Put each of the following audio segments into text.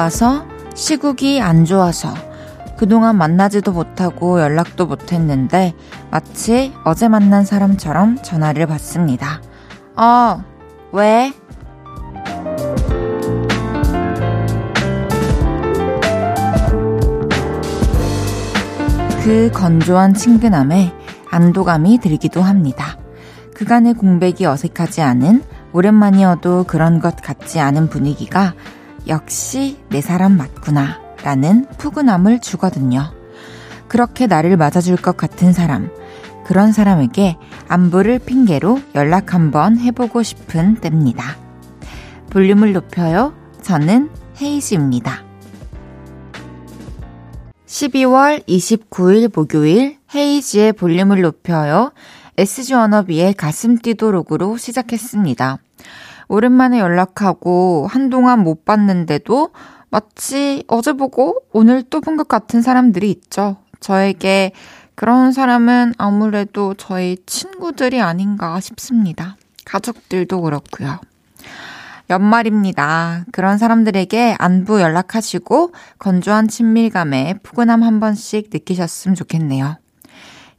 바빠서 시국이 안 좋아서 그동안 만나지도 못하고 연락도 못했는데 마치 어제 만난 사람처럼 전화를 받습니다. 어, 왜? 그 건조한 친근함에 안도감이 들기도 합니다. 그간의 공백이 어색하지 않은 오랜만이어도 그런 것 같지 않은 분위기가 역시 내 사람 맞구나 라는 푸근함을 주거든요. 그렇게 나를 맞아줄 것 같은 사람, 그런 사람에게 안부를 핑계로 연락 한번 해보고 싶은 때입니다. 볼륨을 높여요. 저는 헤이즈입니다. 12월 29일 목요일 헤이지의 볼륨을 높여요. SG 워너비의 가슴 뛰도록으로 시작했습니다. 오랜만에 연락하고 한동안 못 봤는데도 마치 어제 보고 오늘 또 본 것 같은 사람들이 있죠. 저에게 그런 사람은 아무래도 저희 친구들이 아닌가 싶습니다. 가족들도 그렇고요. 연말입니다. 그런 사람들에게 안부 연락하시고 건조한 친밀감에 푸근함 한 번씩 느끼셨으면 좋겠네요.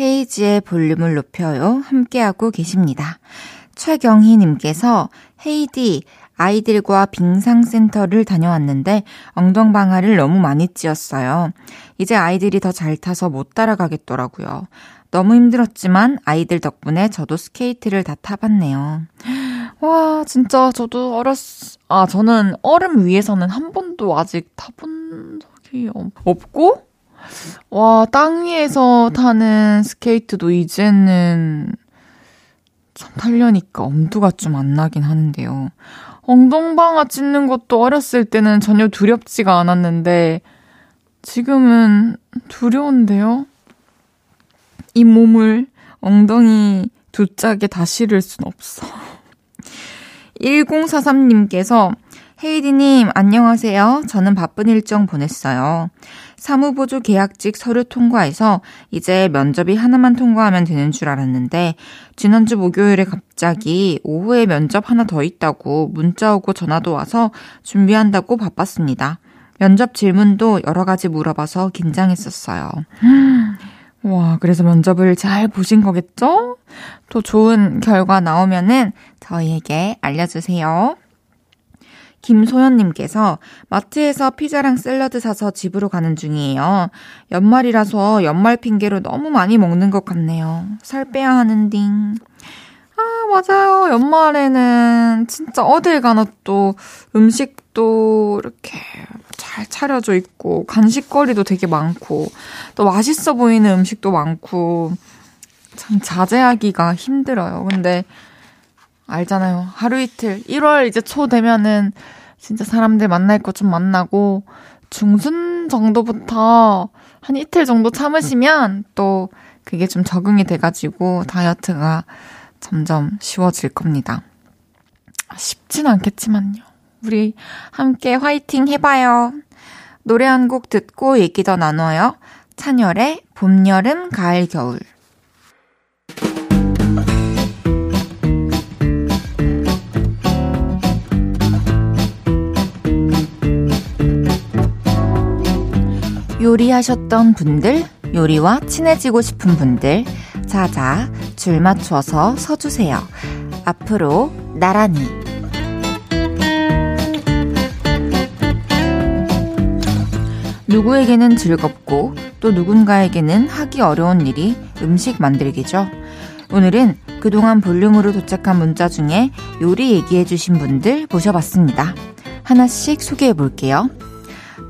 헤이즈의 볼륨을 높여요. 함께하고 계십니다. 최경희님께서 헤이디 아이들과 빙상센터를 다녀왔는데 엉덩방아를 너무 많이 찧었어요. 이제 아이들이 더 잘 타서 못 따라가겠더라고요. 너무 힘들었지만 아이들 덕분에 저도 스케이트를 다 타봤네요. 와, 진짜 저도 어렸, 아, 저는 얼음 위에서는 한 번도 아직 타본 적이 없고, 와, 땅 위에서 타는 스케이트도 이제는 참 타려니까 엄두가 좀 안 나긴 하는데요. 엉덩방아 찢는 것도 어렸을 때는 전혀 두렵지가 않았는데 지금은 두려운데요. 이 몸을 엉덩이 두 짝에 다 실을 순 없어. 1043님께서 헤이디님, 안녕하세요. 저는 바쁜 일정 보냈어요. 사무보조 계약직 서류 통과해서 이제 면접이 하나만 통과하면 되는 줄 알았는데, 지난주 목요일에 갑자기 오후에 면접 하나 더 있다고 문자 오고 전화도 와서 준비한다고 바빴습니다. 면접 질문도 여러 가지 물어봐서 긴장했었어요. 와, 그래서 면접을 잘 보신 거겠죠? 또 좋은 결과 나오면은 저희에게 알려주세요. 김소연님께서 마트에서 피자랑 샐러드 사서 집으로 가는 중이에요. 연말이라서 연말 핑계로 너무 많이 먹는 것 같네요. 살 빼야 하는 딩. 아, 맞아요. 연말에는 진짜 어딜 가나 또 음식도 이렇게 잘 차려져 있고, 간식거리도 되게 많고, 또 맛있어 보이는 음식도 많고, 참 자제하기가 힘들어요. 근데 알잖아요. 하루 이틀. 1월 이제 초 되면은 진짜 사람들 만날 거 좀 만나고 중순 정도부터 한 이틀 정도 참으시면 또 그게 좀 적응이 돼가지고 다이어트가 점점 쉬워질 겁니다. 쉽진 않겠지만요. 우리 함께 화이팅 해봐요. 노래 한 곡 듣고 얘기 더 나눠요. 찬열의 봄, 여름, 가을, 겨울. 요리하셨던 분들, 요리와 친해지고 싶은 분들, 자자, 줄 맞춰서 서주세요. 앞으로 나란히. 누구에게는 즐겁고 또 누군가에게는 하기 어려운 일이 음식 만들기죠. 오늘은 그동안 볼륨으로 도착한 문자 중에 요리 얘기해주신 분들 모셔봤습니다. 하나씩 소개해 볼게요.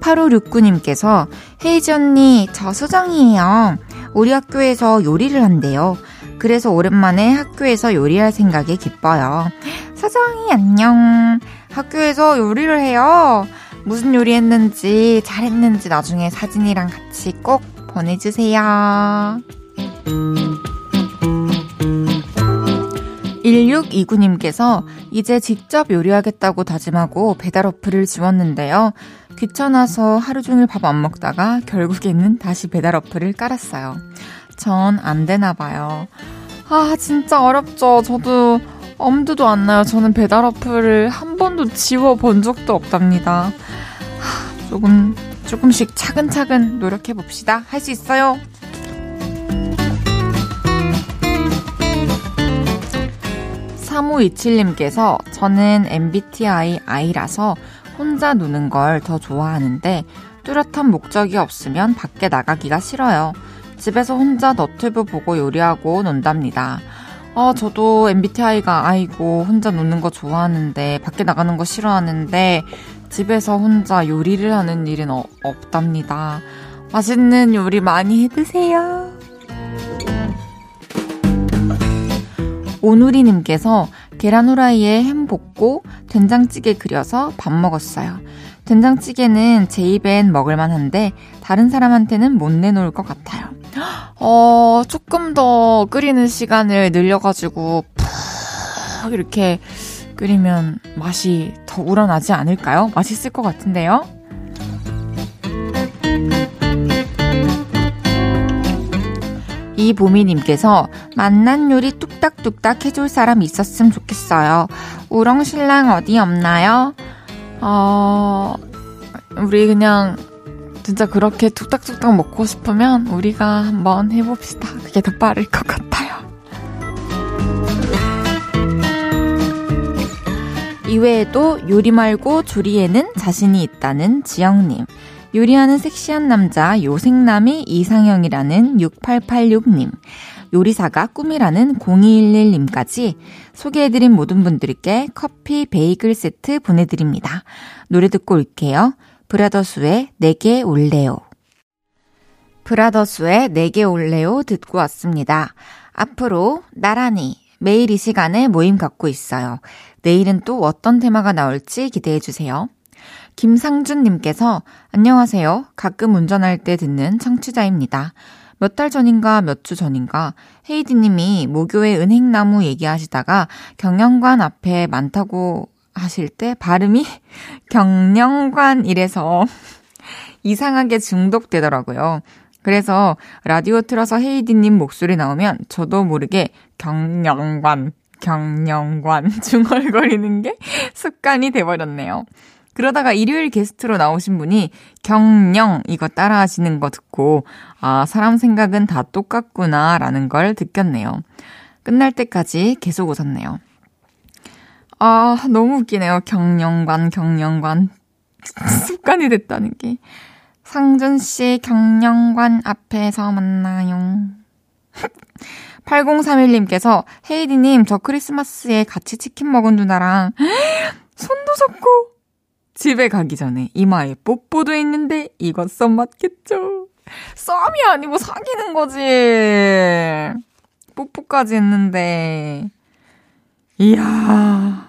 8569님께서 헤이즈 언니, 저 수정이에요. 우리 학교에서 요리를 한대요. 그래서 오랜만에 학교에서 요리할 생각에 기뻐요. 사장이 안녕. 학교에서 요리를 해요. 무슨 요리 했는지, 잘했는지 나중에 사진이랑 같이 꼭 보내주세요. 1629님께서 이제 직접 요리하겠다고 다짐하고 배달 어플을 지웠는데요. 귀찮아서 하루 종일 밥 안 먹다가 결국에는 다시 배달 어플을 깔았어요. 전 안 되나 봐요. 아, 진짜 어렵죠. 저도 엄두도 안 나요. 저는 배달 어플을 한 번도 지워 본 적도 없답니다. 하, 조금, 조금씩 차근차근 노력해 봅시다. 할 수 있어요. 3527님께서 저는 MBTI I라서 혼자 노는 걸 더 좋아하는데 뚜렷한 목적이 없으면 밖에 나가기가 싫어요. 집에서 혼자 너튜브 보고 요리하고 논답니다. 아, 저도 MBTI가 I고 혼자 노는 거 좋아하는데 밖에 나가는 거 싫어하는데 집에서 혼자 요리를 하는 일은 어, 없답니다. 맛있는 요리 많이 해 드세요. 오누리님께서 계란 후라이에 햄 볶고 된장찌개 끓여서 밥 먹었어요. 된장찌개는 제 입엔 먹을만 한데 다른 사람한테는 못 내놓을 것 같아요. 어, 조금 더 끓이는 시간을 늘려가지고 푹 이렇게 끓이면 맛이 더 우러나지 않을까요? 맛있을 것 같은데요? 이보미님께서 만난 요리 뚝딱뚝딱 해줄 사람 있었으면 좋겠어요. 우렁신랑 어디 없나요? 어, 우리 그냥 진짜 그렇게 뚝딱뚝딱 먹고 싶으면 우리가 한번 해봅시다. 그게 더 빠를 것 같아요. 이외에도 요리 말고 조리에는 자신이 있다는 지영님. 요리하는 섹시한 남자 요생남이 이상형이라는 6886님. 요리사가 꿈이라는 0211님까지 소개해드린 모든 분들께 커피 베이글 세트 보내드립니다. 노래 듣고 올게요. 브라더스의 내게 올래요. 브라더스의 내게 올래요 듣고 왔습니다. 앞으로 나란히 매일 이 시간에 모임 갖고 있어요. 내일은 또 어떤 테마가 나올지 기대해 주세요. 김상준님께서 안녕하세요. 가끔 운전할 때 듣는 청취자입니다. 몇 달 전인가 몇 주 전인가 헤이디님이 모교의 은행나무 얘기하시다가 경영관 앞에 많다고 하실 때 발음이 경영관 이래서 이상하게 중독되더라고요. 그래서 라디오 틀어서 헤이디님 목소리 나오면 저도 모르게 경영관, 경영관 중얼거리는 게 습관이 돼버렸네요. 그러다가 일요일 게스트로 나오신 분이 경영 이거 따라 하시는 거 듣고 아, 사람 생각은 다 똑같구나 라는 걸 느꼈네요. 끝날 때까지 계속 웃었네요. 아, 너무 웃기네요. 경영관, 경영관. 습관이 됐다는 게. 상준 씨 경영관 앞에서 만나요. 8031님께서 헤이디님 저 크리스마스에 같이 치킨 먹은 누나랑 손도 잡고 집에 가기 전에 이마에 뽀뽀도 했는데 이건 썸 맞겠죠? 썸이 아니고 사귀는 거지. 뽀뽀까지 했는데. 이야.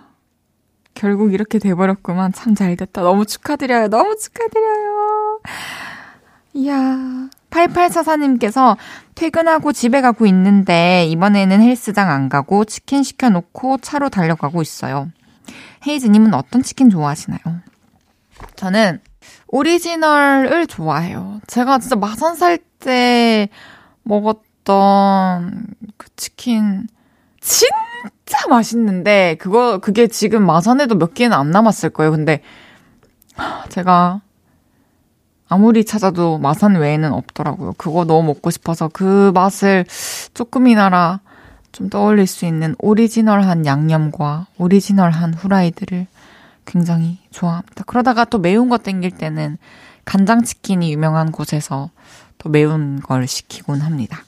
결국 이렇게 돼버렸구만. 참 잘 됐다. 너무 축하드려요. 너무 축하드려요. 이야. 8844님께서 퇴근하고 집에 가고 있는데 이번에는 헬스장 안 가고 치킨 시켜놓고 차로 달려가고 있어요. 헤이즈님은 어떤 치킨 좋아하시나요? 저는 오리지널을 좋아해요. 제가 진짜 마산 살 때 먹었던 그 치킨 진짜 맛있는데 그거 그게 지금 마산에도 몇 개는 안 남았을 거예요. 근데 제가 아무리 찾아도 마산 외에는 없더라고요. 그거 너무 먹고 싶어서 그 맛을 조금이나라 좀 떠올릴 수 있는 오리지널한 양념과 오리지널한 후라이드를 굉장히 좋아합니다. 그러다가 또 매운 거 땡길 때는 간장치킨이 유명한 곳에서 또 매운 걸 시키곤 합니다.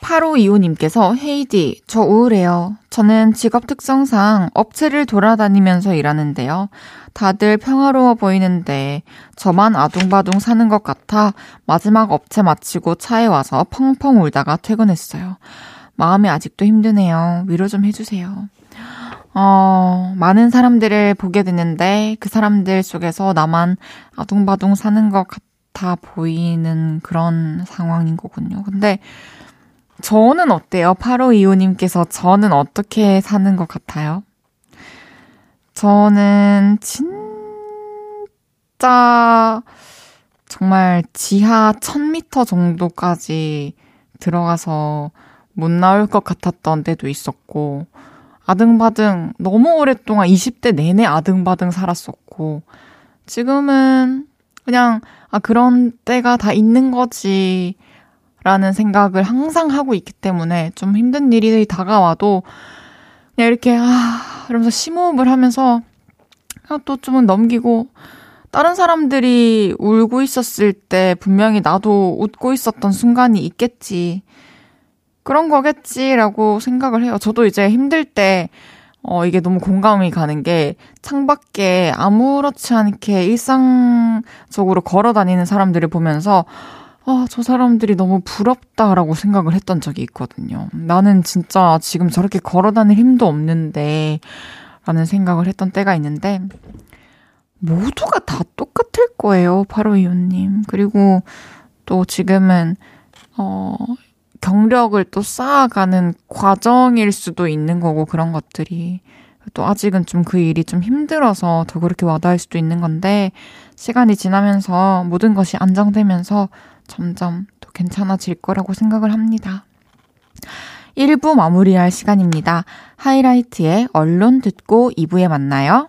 8525님께서 헤이디, 저 우울해요. 저는 직업 특성상 업체를 돌아다니면서 일하는데요. 다들 평화로워 보이는데 저만 아둥바둥 사는 것 같아 마지막 업체 마치고 차에 와서 펑펑 울다가 퇴근했어요. 마음이 아직도 힘드네요. 위로 좀 해주세요. 어, 많은 사람들을 보게 되는데 그 사람들 속에서 나만 아둥바둥 사는 것 같아 보이는 그런 상황인 거군요. 근데 저는 어때요? 8525님께서 저는 어떻게 사는 것 같아요? 저는 진짜 정말 지하 1000m 정도까지 들어가서 못 나올 것 같았던 때도 있었고, 아등바등 너무 오랫동안 20대 내내 아등바등 살았었고, 지금은 그냥, 아, 그런 때가 다 있는 거지. 라는 생각을 항상 하고 있기 때문에 좀 힘든 일이 다가와도 그냥 이렇게, 아, 이러면서 심호흡을 하면서 또 좀은 넘기고 다른 사람들이 울고 있었을 때 분명히 나도 웃고 있었던 순간이 있겠지. 그런 거겠지라고 생각을 해요. 저도 이제 힘들 때, 어, 이게 너무 공감이 가는 게, 창밖에 아무렇지 않게 일상적으로 걸어 다니는 사람들을 보면서, 아, 저 사람들이 너무 부럽다라고 생각을 했던 적이 있거든요. 나는 진짜 지금 저렇게 걸어 다닐 힘도 없는데, 라는 생각을 했던 때가 있는데, 모두가 다 똑같을 거예요, 바로 이웃님. 그리고 또 지금은, 어, 경력을 또 쌓아가는 과정일 수도 있는 거고 그런 것들이 또 아직은 좀 그 일이 좀 힘들어서 더 그렇게 와닿을 수도 있는 건데 시간이 지나면서 모든 것이 안정되면서 점점 또 괜찮아질 거라고 생각을 합니다. 1부 마무리할 시간입니다. 하이라이트의 언론 듣고 2부에 만나요.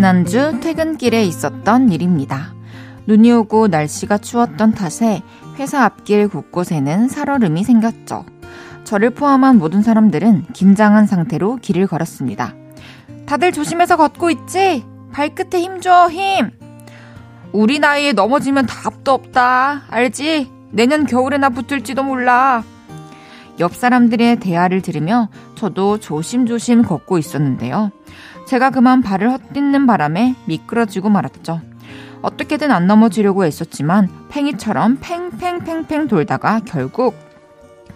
지난주 퇴근길에 있었던 일입니다. 눈이 오고 날씨가 추웠던 탓에 회사 앞길 곳곳에는 살얼음이 생겼죠. 저를 포함한 모든 사람들은 긴장한 상태로 길을 걸었습니다. 다들 조심해서 걷고 있지? 발끝에 힘 줘, 힘! 우리 나이에 넘어지면 답도 없다. 알지? 내년 겨울에나 붙을지도 몰라. 옆 사람들의 대화를 들으며 저도 조심조심 걷고 있었는데요. 제가 그만 발을 헛딛는 바람에 미끄러지고 말았죠. 어떻게든 안 넘어지려고 애썼지만 팽이처럼 팽팽팽팽 돌다가 결국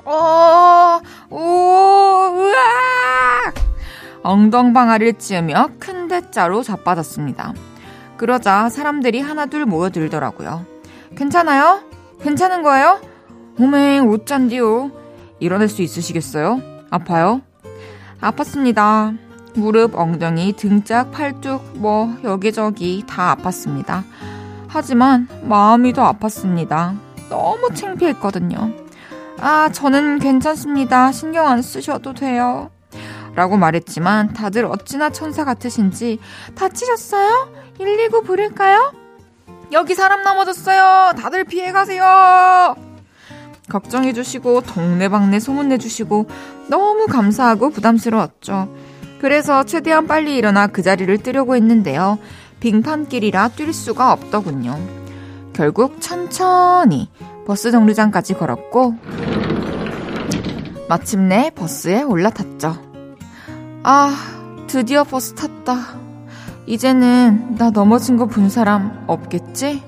어, 오, 으악! 엉덩방아를 찌으며 큰 대자로 자빠졌습니다. 그러자 사람들이 하나둘 모여들더라고요. 괜찮아요? 괜찮은 거예요? 오맹, 옷잔디요. 일어날 수 있으시겠어요? 아파요? 아팠습니다. 무릎, 엉덩이, 등짝, 팔뚝, 뭐, 여기저기 다 아팠습니다. 하지만 마음이 더 아팠습니다. 너무 창피했거든요. 아, 저는 괜찮습니다. 신경 안 쓰셔도 돼요. 라고 말했지만 다들 어찌나 천사 같으신지 다치셨어요? 119 부를까요? 여기 사람 넘어졌어요. 다들 피해 가세요. 걱정해 주시고 동네방네 소문내 주시고 너무 감사하고 부담스러웠죠. 그래서 최대한 빨리 일어나 그 자리를 뜨려고 했는데요. 빙판길이라 뛸 수가 없더군요. 결국 천천히 버스 정류장까지 걸었고 마침내 버스에 올라탔죠. 아, 드디어 버스 탔다. 이제는 나 넘어진 거 본 사람 없겠지?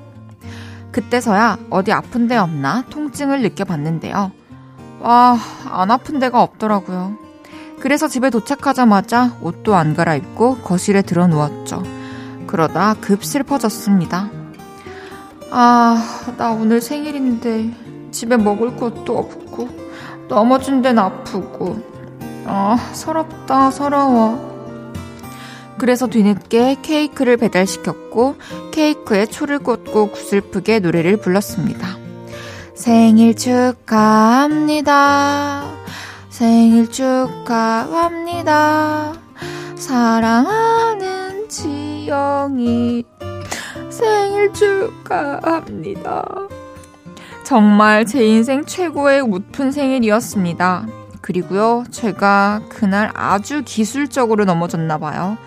그때서야 어디 아픈 데 없나 통증을 느껴봤는데요. 와, 안 아픈 데가 없더라고요. 그래서 집에 도착하자마자 옷도 안 갈아입고 거실에 들어 누웠죠. 그러다 급 슬퍼졌습니다. 아, 나 오늘 생일인데 집에 먹을 것도 없고 넘어진 데는 아프고 아, 서럽다, 서러워. 그래서 뒤늦게 케이크를 배달시켰고 케이크에 초를 꽂고 구슬프게 노래를 불렀습니다. 생일 축하합니다. 생일 축하합니다. 사랑하는 지영이 생일 축하합니다. 정말 제 인생 최고의 웃픈 생일이었습니다. 그리고요, 제가 그날 아주 기술적으로 넘어졌나 봐요.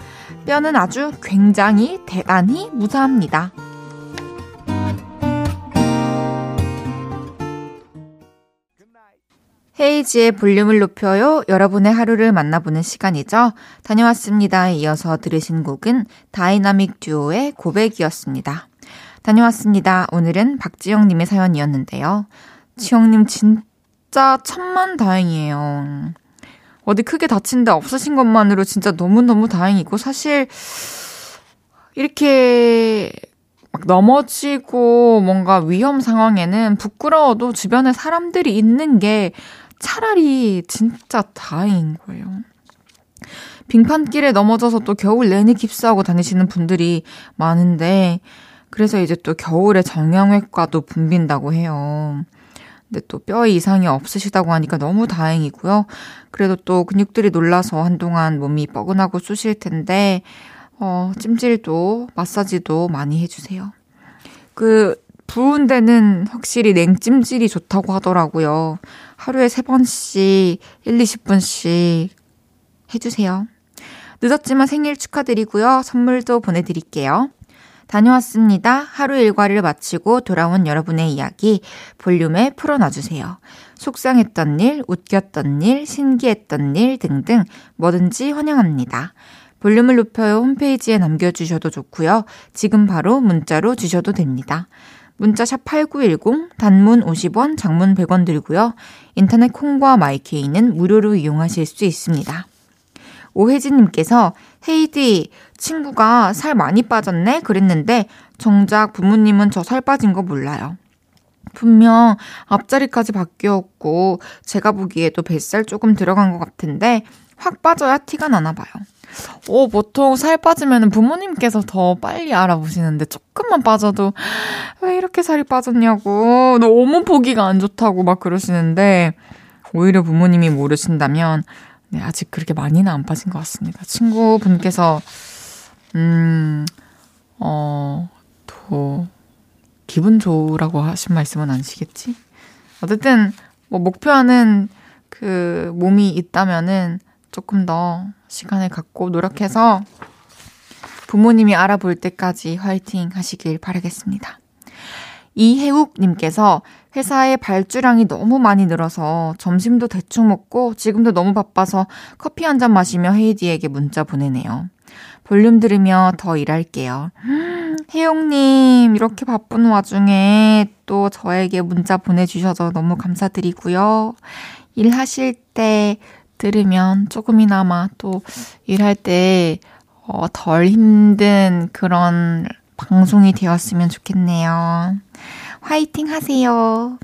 뼈는 아주 굉장히 대단히 무사합니다. 헤이즈의 볼륨을 높여요. 여러분의 하루를 만나보는 시간이죠. 다녀왔습니다에 이어서 들으신 곡은 다이나믹 듀오의 고백이었습니다. 다녀왔습니다. 오늘은 박지영님의 사연이었는데요. 지영님 진짜 천만 다행이에요. 어디 크게 다친 데 없으신 것만으로 진짜 너무너무 다행이고, 사실, 이렇게 막 넘어지고 뭔가 위험 상황에는 부끄러워도 주변에 사람들이 있는 게 차라리 진짜 다행인 거예요. 빙판길에 넘어져서 또 겨울 내내 깁스하고 다니시는 분들이 많은데, 그래서 이제 또 겨울에 정형외과도 붐빈다고 해요. 근데 또 뼈에 이상이 없으시다고 하니까 너무 다행이고요. 그래도 또 근육들이 놀라서 한동안 몸이 뻐근하고 쑤실 텐데, 어, 찜질도, 마사지도 많이 해주세요. 그, 부은 데는 확실히 냉찜질이 좋다고 하더라고요. 하루에 3번씩, 1, 20분씩 해주세요. 늦었지만 생일 축하드리고요. 선물도 보내드릴게요. 다녀왔습니다. 하루 일과를 마치고 돌아온 여러분의 이야기 볼륨에 풀어놔주세요. 속상했던 일, 웃겼던 일, 신기했던 일 등등 뭐든지 환영합니다. 볼륨을 높여요 홈페이지에 남겨주셔도 좋고요. 지금 바로 문자로 주셔도 됩니다. 문자샵 8910, 단문 50원, 장문 100원 들고요. 인터넷 콩과 마이케이는 무료로 이용하실 수 있습니다. 오혜진님께서 헤이디 친구가 살 많이 빠졌네 그랬는데 정작 부모님은 저 살 빠진 거 몰라요. 분명 앞자리까지 바뀌었고 제가 보기에도 뱃살 조금 들어간 것 같은데 확 빠져야 티가 나나 봐요. 오, 보통 살 빠지면 부모님께서 더 빨리 알아보시는데 조금만 빠져도 왜 이렇게 살이 빠졌냐고 너무 보기가 안 좋다고 막 그러시는데 오히려 부모님이 모르신다면 네, 아직 그렇게 많이는 안 빠진 것 같습니다. 친구분께서, 음, 어, 더, 기분 좋으라고 하신 말씀은 아니시겠지? 어쨌든, 뭐, 목표하는 그 몸이 있다면은 조금 더 시간을 갖고 노력해서 부모님이 알아볼 때까지 화이팅 하시길 바라겠습니다. 이혜욱님께서 회사에 발주량이 너무 많이 늘어서 점심도 대충 먹고 지금도 너무 바빠서 커피 한 잔 마시며 헤이디에게 문자 보내네요. 볼륨 들으며 더 일할게요. 혜용님, 이렇게 바쁜 와중에 또 저에게 문자 보내주셔서 너무 감사드리고요. 일하실 때 들으면 조금이나마 또 일할 때, 어, 덜 힘든 그런 방송이 되었으면 좋겠네요. 화이팅 하세요.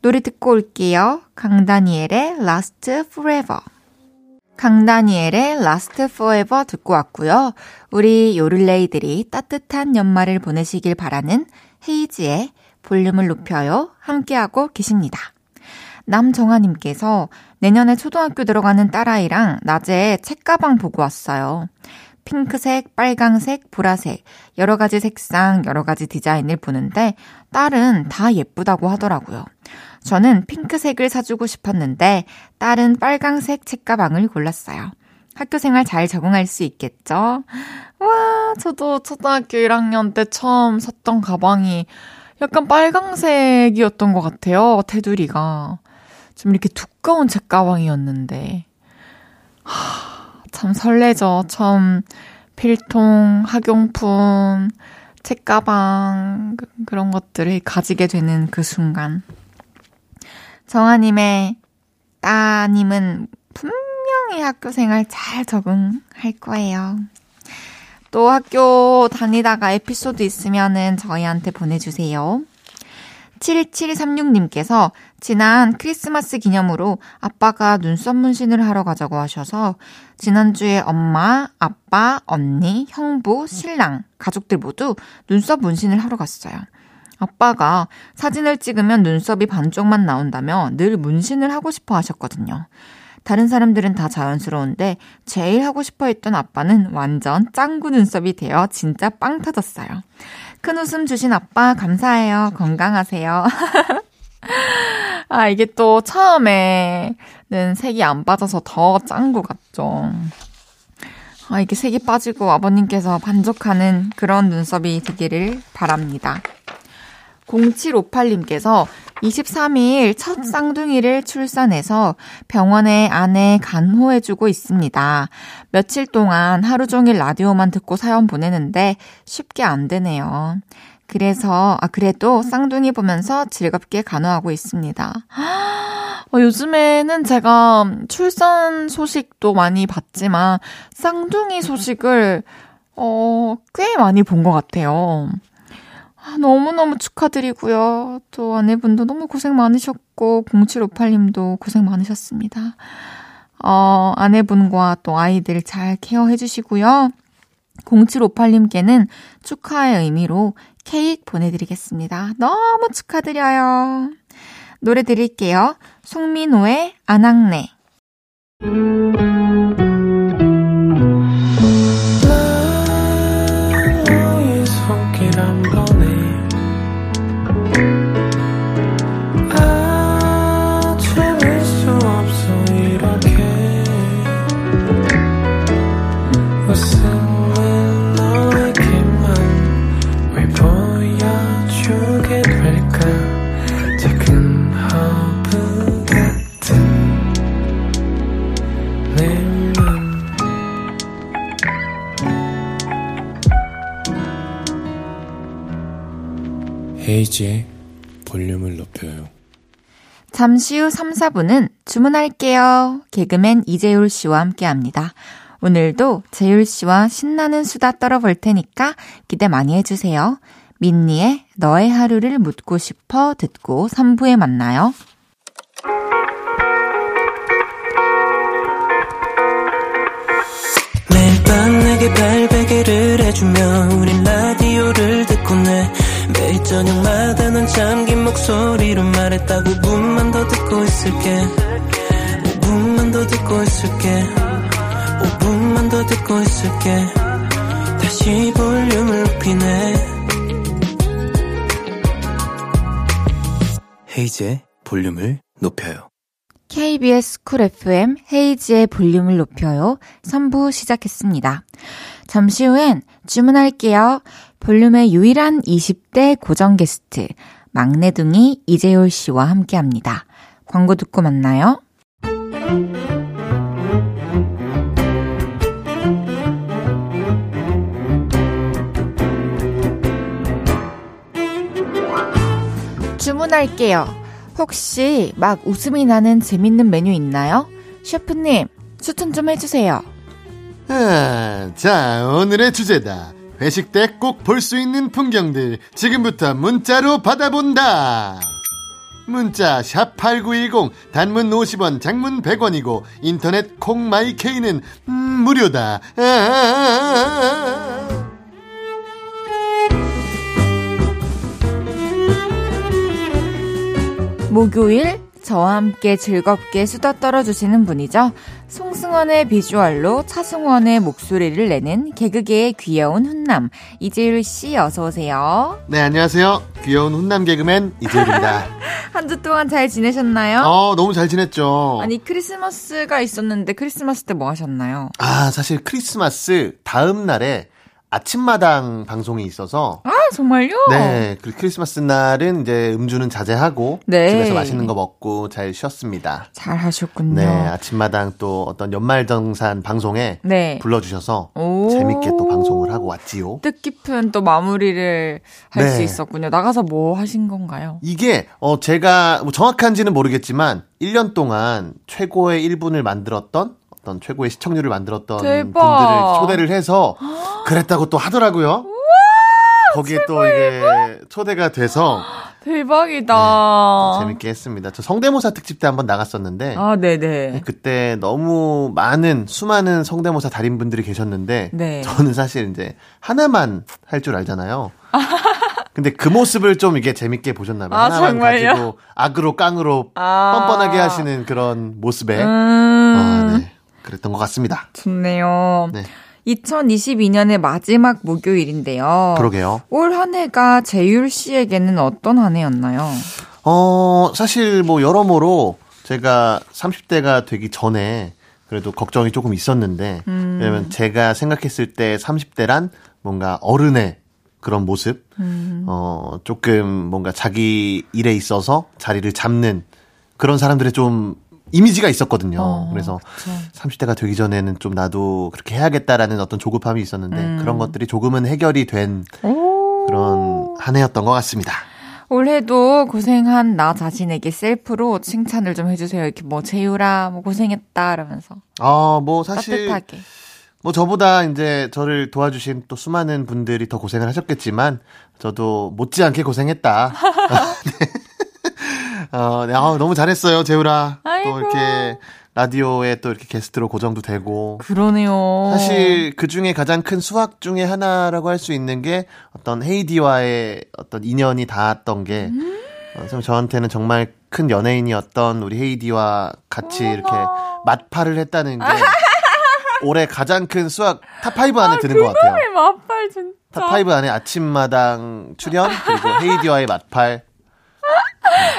노래 듣고 올게요. 강다니엘의 Last Forever. 강다니엘의 Last Forever 듣고 왔고요. 우리 요를레이들이 따뜻한 연말을 보내시길 바라는 헤이지의 볼륨을 높여요. 함께하고 계십니다. 남정아님께서 내년에 초등학교 들어가는 딸아이랑 낮에 책가방 보고 왔어요. 핑크색, 빨강색, 보라색, 여러 가지 색상, 여러 가지 디자인을 보는데 딸은 다 예쁘다고 하더라고요. 저는 핑크색을 사주고 싶었는데 딸은 빨강색 책가방을 골랐어요. 학교 생활 잘 적응할 수 있겠죠? 와, 저도 초등학교 1학년 때 처음 샀던 가방이 약간 빨강색이었던 것 같아요. 테두리가. 좀 이렇게 두꺼운 책 가방이었는데. 하, 참 설레죠. 처음 필통, 학용품, 책 가방, 그, 그런 것들을 가지게 되는 그 순간. 정아님의 따님은 분명히 학교 생활 잘 적응할 거예요. 또 학교 다니다가 에피소드 있으면은 저희한테 보내주세요. 7736님께서 지난 크리스마스 기념으로 아빠가 눈썹 문신을 하러 가자고 하셔서 지난주에 엄마, 아빠, 언니, 형부, 신랑, 가족들 모두 눈썹 문신을 하러 갔어요. 아빠가 사진을 찍으면 눈썹이 반쪽만 나온다며 늘 문신을 하고 싶어 하셨거든요. 다른 사람들은 다 자연스러운데 제일 하고 싶어 했던 아빠는 완전 짱구 눈썹이 되어 진짜 빵 터졌어요. 큰 웃음 주신 아빠 감사해요. 건강하세요. 아, 이게 또 처음에는 색이 안 빠져서 더 짱구 같죠. 아, 이게 색이 빠지고 아버님께서 만족하는 그런 눈썹이 되기를 바랍니다. 0758님께서 23일 첫 쌍둥이를 출산해서 병원에 아내 간호해주고 있습니다. 며칠 동안 하루 종일 라디오만 듣고 사연 보내는데 쉽게 안 되네요. 그래서, 아, 그래도 쌍둥이 보면서 즐겁게 간호하고 있습니다. 어, 요즘에는 제가 출산 소식도 많이 봤지만, 쌍둥이 소식을, 어, 꽤 많이 본 것 같아요. 아, 너무너무 축하드리고요. 또 아내분도 너무 고생 많으셨고, 0758님도 고생 많으셨습니다. 어, 아내분과 또 아이들 잘 케어해 주시고요. 0758님께는 축하의 의미로 케이크 보내드리겠습니다. 너무 축하드려요. 노래 드릴게요. 송민호의 안악내. 헤이지의 볼륨을 높여요. 잠시 후 3, 4분은 주문할게요. 개그맨 이재율 씨와 함께 합니다. 오늘도 재율 씨와 신나는 수다 떨어볼 테니까 기대 많이 해주세요. 민니의 너의 하루를 묻고 싶어 듣고 3부에 만나요. 매일 밤 내게 발베개를 해주며 우린 라디오를 듣고 내 매일 저녁마다 넌 잠긴 목소리로 말했다 5분만 더 듣고 있을게. 5분만 더 듣고 있을게. 5분만 더 듣고 있을게. 다시 볼륨을 높이네. 헤이즈의 볼륨을 높여요. KBS 쿨 FM 헤이즈의 볼륨을 높여요. 3부 시작했습니다. 잠시 후엔 주문할게요. 볼륨의 유일한 20대 고정 게스트, 막내둥이 이재율 씨와 함께 합니다. 광고 듣고 만나요. 주문할게요. 혹시 막 웃음이 나는 재밌는 메뉴 있나요? 셰프님, 추천 좀 해주세요. 아, 자, 오늘의 주제다. 회식 때 꼭 볼 수 있는 풍경들 지금부터 문자로 받아본다. 문자 샵 8910 단문 50원 장문 100원이고 인터넷 콩마이케이는 음, 무료다. 아 목요일 저와 함께 즐겁게 수다 떨어주시는 분이죠. 송승헌의 비주얼로 차승원의 목소리를 내는 개그계의 귀여운 훈남 이재율 씨 어서 오세요. 네 안녕하세요. 귀여운 훈남 개그맨 이재율입니다. 한 주 동안 잘 지내셨나요? 어 너무 잘 지냈죠. 아니 크리스마스가 있었는데 크리스마스 때 뭐 하셨나요? 아 사실 크리스마스 다음 날에 아침마당 방송이 있어서 아, 정말요? 네, 그 크리스마스 날은 이제 음주는 자제하고 네. 집에서 맛있는 거 먹고 잘 쉬었습니다. 잘 하셨군요. 네, 아침마당 또 어떤 연말정산 방송에 네. 불러주셔서 오. 재밌게 또 방송을 하고 왔지요. 뜻깊은 또 마무리를 할수 네. 있었군요. 나가서 뭐 하신 건가요? 이게 어 제가 뭐 정확한지는 모르겠지만 1년 동안 최고의 1분을 만들었던 어떤 최고의 시청률을 만들었던 대박. 분들을 초대를 해서 그랬다고 또 하더라고요. 거기에 또 이게 초대가 돼서 대박이다. 또 재밌게 했습니다. 저 성대모사 특집 때 한번 나갔었는데 아, 네네. 그때 너무 많은 수많은 성대모사 달인분들이 계셨는데 네. 저는 사실 이제 하나만 할 줄 알잖아요. 근데 그 모습을 좀 이게 재밌게 보셨나 봐요. 아, 하나만 정말요? 가지고 악으로 깡으로 아. 뻔뻔하게 하시는 그런 모습에 음, 아, 네. 그랬던 것 같습니다. 좋네요. 네. 2022년의 마지막 목요일인데요. 그러게요. 올 한 해가 재율 씨에게는 어떤 한 해였나요? 어, 사실 뭐 여러모로 제가 30대가 되기 전에 그래도 걱정이 조금 있었는데 음. 왜냐면 제가 생각했을 때 30대란 뭔가 어른의 그런 모습, 음. 어, 조금 뭔가 자기 일에 있어서 자리를 잡는 그런 사람들의 좀 이미지가 있었거든요. 어, 그래서 그쵸. 30대가 되기 전에는 좀 나도 그렇게 해야겠다라는 어떤 조급함이 있었는데 음. 그런 것들이 조금은 해결이 된 오. 그런 한 해였던 것 같습니다. 올해도 고생한 나 자신에게 셀프로 칭찬을 좀 해주세요. 이렇게 뭐 재율아 뭐 고생했다 이러면서 아, 뭐 사실 따뜻하게. 뭐 저보다 이제 저를 도와주신 또 수많은 분들이 더 고생을 하셨겠지만 저도 못지않게 고생했다. 네. 어, 네, 아, 너무 잘했어요, 재율아. 아이고. 또 이렇게 라디오에 또 이렇게 게스트로 고정도 되고. 그러네요. 사실 그 중에 가장 큰 수확 중에 하나라고 할 수 있는 게 어떤 헤이디와의 어떤 인연이 닿았던 게 어, 좀 저한테는 정말 큰 연예인이었던 우리 헤이디와 같이 이렇게 맞팔을 했다는 게 올해 가장 큰 수확 top 5 안에 드는 것 같아요. 맞팔 진짜. top 5 안에 아침마당 출연 그리고 헤이디와의 맞팔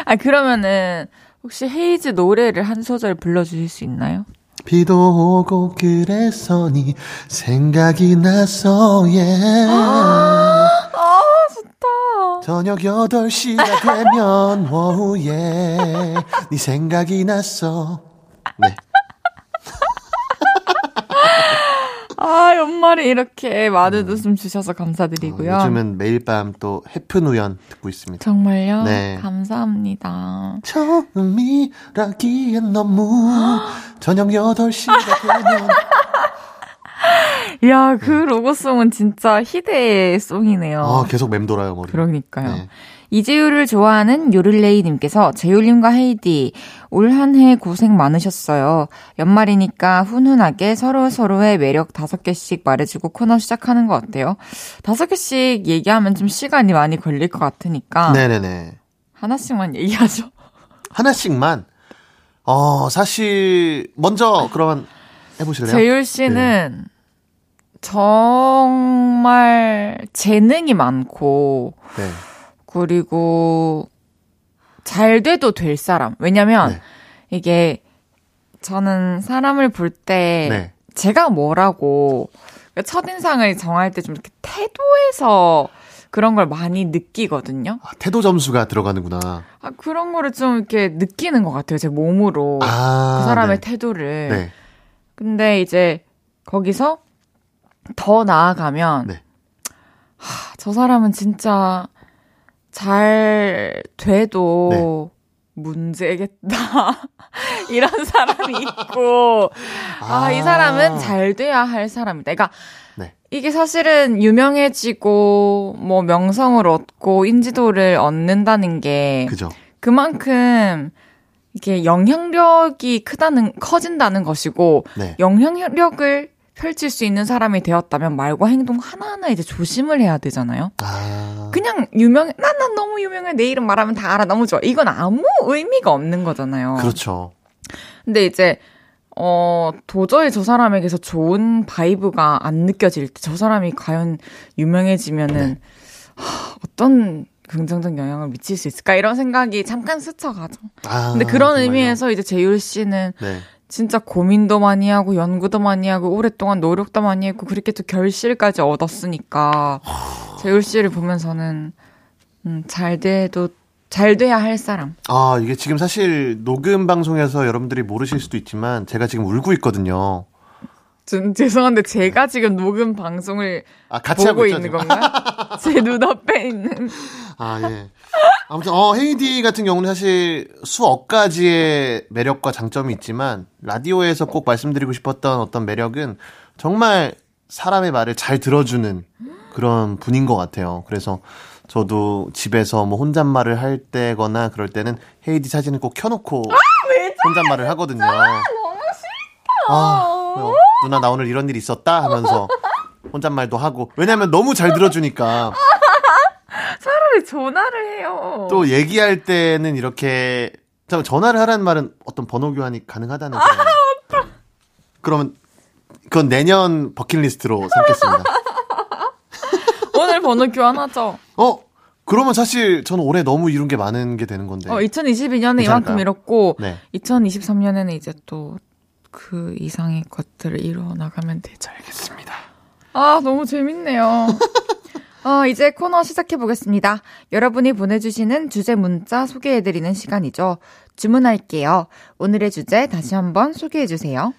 아 그러면은 혹시 헤이즈 노래를 한 소절 불러주실 수 있나요? 비도 오고 그래서 네 생각이 나서 yeah 좋다. 저녁 8시가 되면 오후에 네 생각이 났어 네 아 연말에 이렇게 많은 웃음 주셔서 감사드리고요. 어, 요즘은 매일 밤 또 해픈 우연 듣고 있습니다 정말요? 네. 감사합니다. 처음이라기엔 너무 저녁 8시가 되면 야, 그 로고송은 진짜 희대의 송이네요. 아, 계속 맴돌아요 머리 그러니까요. 네. 이재율을 좋아하는 요를레이님께서 재율님과 헤이디 올 한 해 고생 많으셨어요. 연말이니까 훈훈하게 서로 서로의 매력 다섯 개씩 말해주고 코너 시작하는 거 어때요? 다섯 개씩 얘기하면 좀 시간이 많이 걸릴 것 같으니까 네네네 하나씩만 얘기하죠. 하나씩만 어 사실 먼저 그러면 해보실래요? 재율 씨는 정말 재능이 많고 네. 그리고 잘 돼도 될 사람. 왜냐면 네. 이게 저는 사람을 볼때 네. 제가 뭐라고 그러니까 첫인상을 정할 때 좀 이렇게 태도에서 그런 걸 많이 느끼거든요. 아, 태도 점수가 들어가는구나. 아, 그런 거를 좀 이렇게 느끼는 것 같아요. 제 몸으로. 아, 그 사람의 네. 태도를. 네. 근데 이제 거기서 더 나아가면 네. 하, 저 사람은 진짜 잘 돼도 문제겠다. 이런 사람이 있고 아, 이 사람은 잘 돼야 할 사람이다. 그러니까 네. 이게 사실은 유명해지고 뭐 명성을 얻고 인지도를 얻는다는 게 그죠. 그만큼 이게 영향력이 크다는 커진다는 것이고 네. 영향력을 펼칠 수 있는 사람이 되었다면 말과 행동 하나하나 이제 조심을 해야 되잖아요. 아. 그냥 유명해, 난, 난 너무 유명해. 내 이름 말하면 다 알아. 너무 좋아. 이건 아무 의미가 없는 거잖아요. 그렇죠. 근데 이제, 어, 도저히 저 사람에게서 좋은 vibe가 안 느껴질 때 저 사람이 과연 유명해지면은, 하, 어떤 긍정적 영향을 미칠 수 있을까? 이런 생각이 잠깐 스쳐가죠. 아, 근데 그런 정말요? 의미에서 이제 재율 씨는 네. 진짜 고민도 많이 하고 연구도 많이 하고 오랫동안 노력도 많이 했고 그렇게 또 결실까지 얻었으니까 재율 씨를 보면서는 음, 잘 돼도 잘 돼야 할 사람. 아, 이게 지금 사실 녹음 방송에서 여러분들이 모르실 수도 있지만 제가 지금 울고 있거든요. 전 죄송한데 제가 지금 녹음 방송을 아, 같이 보고 있는. 건가? 제 눈앞에 있는. 아, 예. 아무튼, 어, 헤이디 같은 경우는 사실 수억 가지의 매력과 장점이 있지만, 라디오에서 꼭 말씀드리고 싶었던 어떤 매력은 정말 사람의 말을 잘 들어주는 그런 분인 것 같아요. 그래서 저도 집에서 뭐 혼잣말을 할 때거나 그럴 때는 헤이디 사진을 꼭 켜놓고 혼잣말을 하거든요. 너무 싫다. 아, 어, 누나 나 오늘 이런 일 있었다 하면서 혼잣말도 하고. 왜냐면 너무 잘 들어주니까. 차라리 전화를 해요. 또 얘기할 때는 이렇게 잠깐 전화를 하라는 말은 어떤 번호 교환이 가능하다는 그런 그러면 그건 내년 버킷리스트로 삼겠습니다. 오늘 번호 교환하죠. 어 그러면 사실 저는 올해 너무 이룬 게 많은 게 되는 건데. 어, 2022년에 이만큼 괜찮을까요? 이뤘고, 네. 2023년에는 이제 또 그 이상의 것들을 이루어 나가면 되죠. 알겠습니다. 아, 너무 재밌네요. 어, 이제 코너 시작해 보겠습니다. 여러분이 보내주시는 주제 문자 소개해드리는 시간이죠. 주문할게요. 오늘의 주제 다시 한번 소개해 주세요.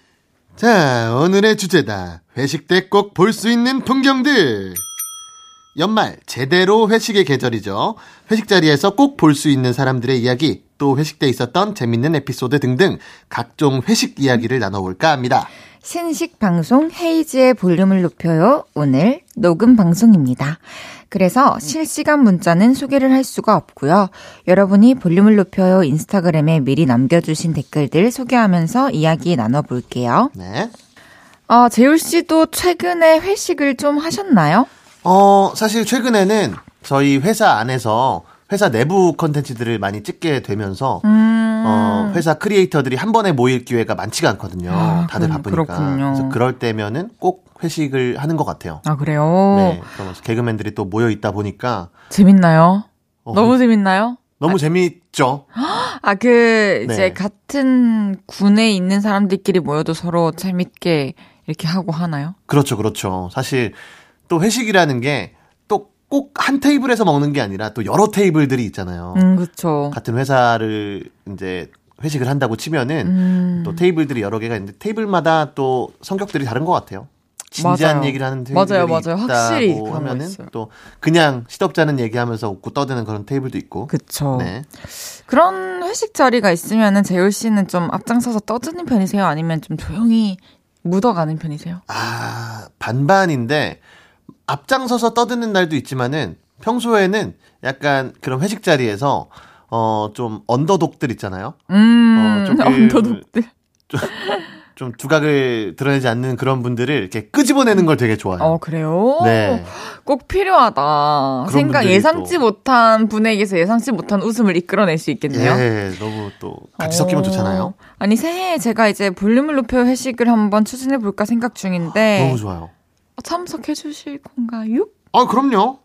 자 오늘의 주제다. 회식 때 꼭 볼 수 있는 풍경들. 연말 제대로 회식의 계절이죠. 회식 자리에서 꼭 볼 수 있는 사람들의 이야기, 또 회식 때 있었던 재밌는 에피소드 등등 각종 회식 이야기를 나눠볼까 합니다. 신식 방송 헤이즈의 볼륨을 높여요. 오늘 녹음 방송입니다. 그래서 실시간 문자는 소개를 할 수가 없고요. 여러분이 볼륨을 높여요 인스타그램에 미리 남겨주신 댓글들 소개하면서 이야기 나눠볼게요. 네. 아, 재울 씨도 최근에 회식을 좀 하셨나요? 어, 사실 최근에는 저희 회사 안에서 회사 내부 컨텐츠들을 많이 찍게 되면서 음. 어, 회사 크리에이터들이 한 번에 모일 기회가 많지가 않거든요. 아, 다들 그럼- 바쁘니까. 그렇군요. 그래서 그럴 때면은 꼭 회식을 하는 것 같아요. 아, 그래요? 네. 그러면서 개그맨들이 또 모여 있다 보니까 재밌나요? 어, 너무 재밌나요? 너무. 아, 그, 이제 네. 같은 군에 있는 사람들끼리 모여도 서로 재밌게 이렇게 하고 하나요? 그렇죠, 그렇죠. 사실 또 회식이라는 게 또 꼭 한 테이블에서 먹는 게 아니라 또 여러 테이블들이 있잖아요. 음, 그쵸. 같은 회사를 이제 회식을 한다고 치면은 음. 또 테이블들이 여러 개가 있는데 테이블마다 또 성격들이 다른 것 같아요. 진지한 맞아요. 얘기를 하는 테이블이 맞아요, 맞아요. 확실히 하면은. 또 그냥 시덥잖은 얘기하면서 웃고 떠드는 그런 테이블도 있고. 그쵸. 네. 그런 회식 자리가 있으면은 재울 씨는 좀 앞장서서 떠드는 편이세요? 아니면 좀 조용히 묻어가는 편이세요? 아 반반인데 앞장서서 떠드는 날도 있지만은 평소에는 약간 그런 회식 자리에서 어 좀 언더독들 있잖아요. 음, 어, 조금- 언더독들. 좀 두각을 드러내지 않는 그런 분들을 이렇게 끄집어내는 걸 되게 좋아해요. 어, 그래요? 네. 꼭 필요하다. 생각, 예상치 또- 못한 분에게서 예상치 못한 웃음을 이끌어낼 수 있겠네요. 예, 너무 또 같이 섞이면 어. 좋잖아요. 아니, 새해에 제가 이제 볼륨을 높여 회식을 한번 추진해 볼까 생각 중인데. 너무 좋아요. 어, 참석해 주실 건가요? 아, 그럼요.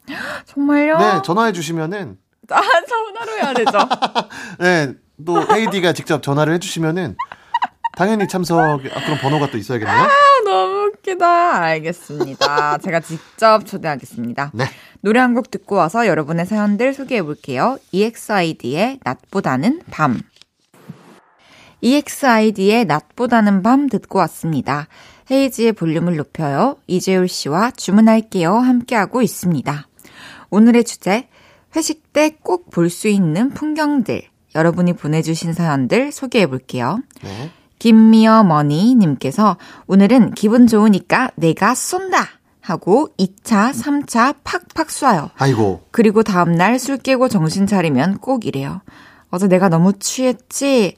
정말요? 네, 전화해 주시면은 아, 전화로 해야 되죠. 네, 또 헤이디가 직접 전화를 해 주시면은 당연히 참석 아, 그런 번호가 또 있어야겠네요. 아, 너무 웃기다. 알겠습니다. 제가 직접 초대하겠습니다. 네. 노래 한 곡 듣고 와서 여러분의 사연들 소개해 볼게요. EXID의 낮보다는 밤. EXID의 낮보다는 밤 듣고 왔습니다. 헤이지의 볼륨을 높여요. 이재율 씨와 주문할게요. 함께하고 있습니다. 오늘의 주제, 회식 때 꼭 볼 수 있는 풍경들. 여러분이 보내주신 사연들 소개해 볼게요. 네. 김미어 머니님께서 오늘은 기분 좋으니까 내가 쏜다! 하고 2차, 3차 팍팍 쏴요. 아이고. 그리고 다음날 술 깨고 정신 차리면 꼭 이래요. 어제 내가 너무 취했지?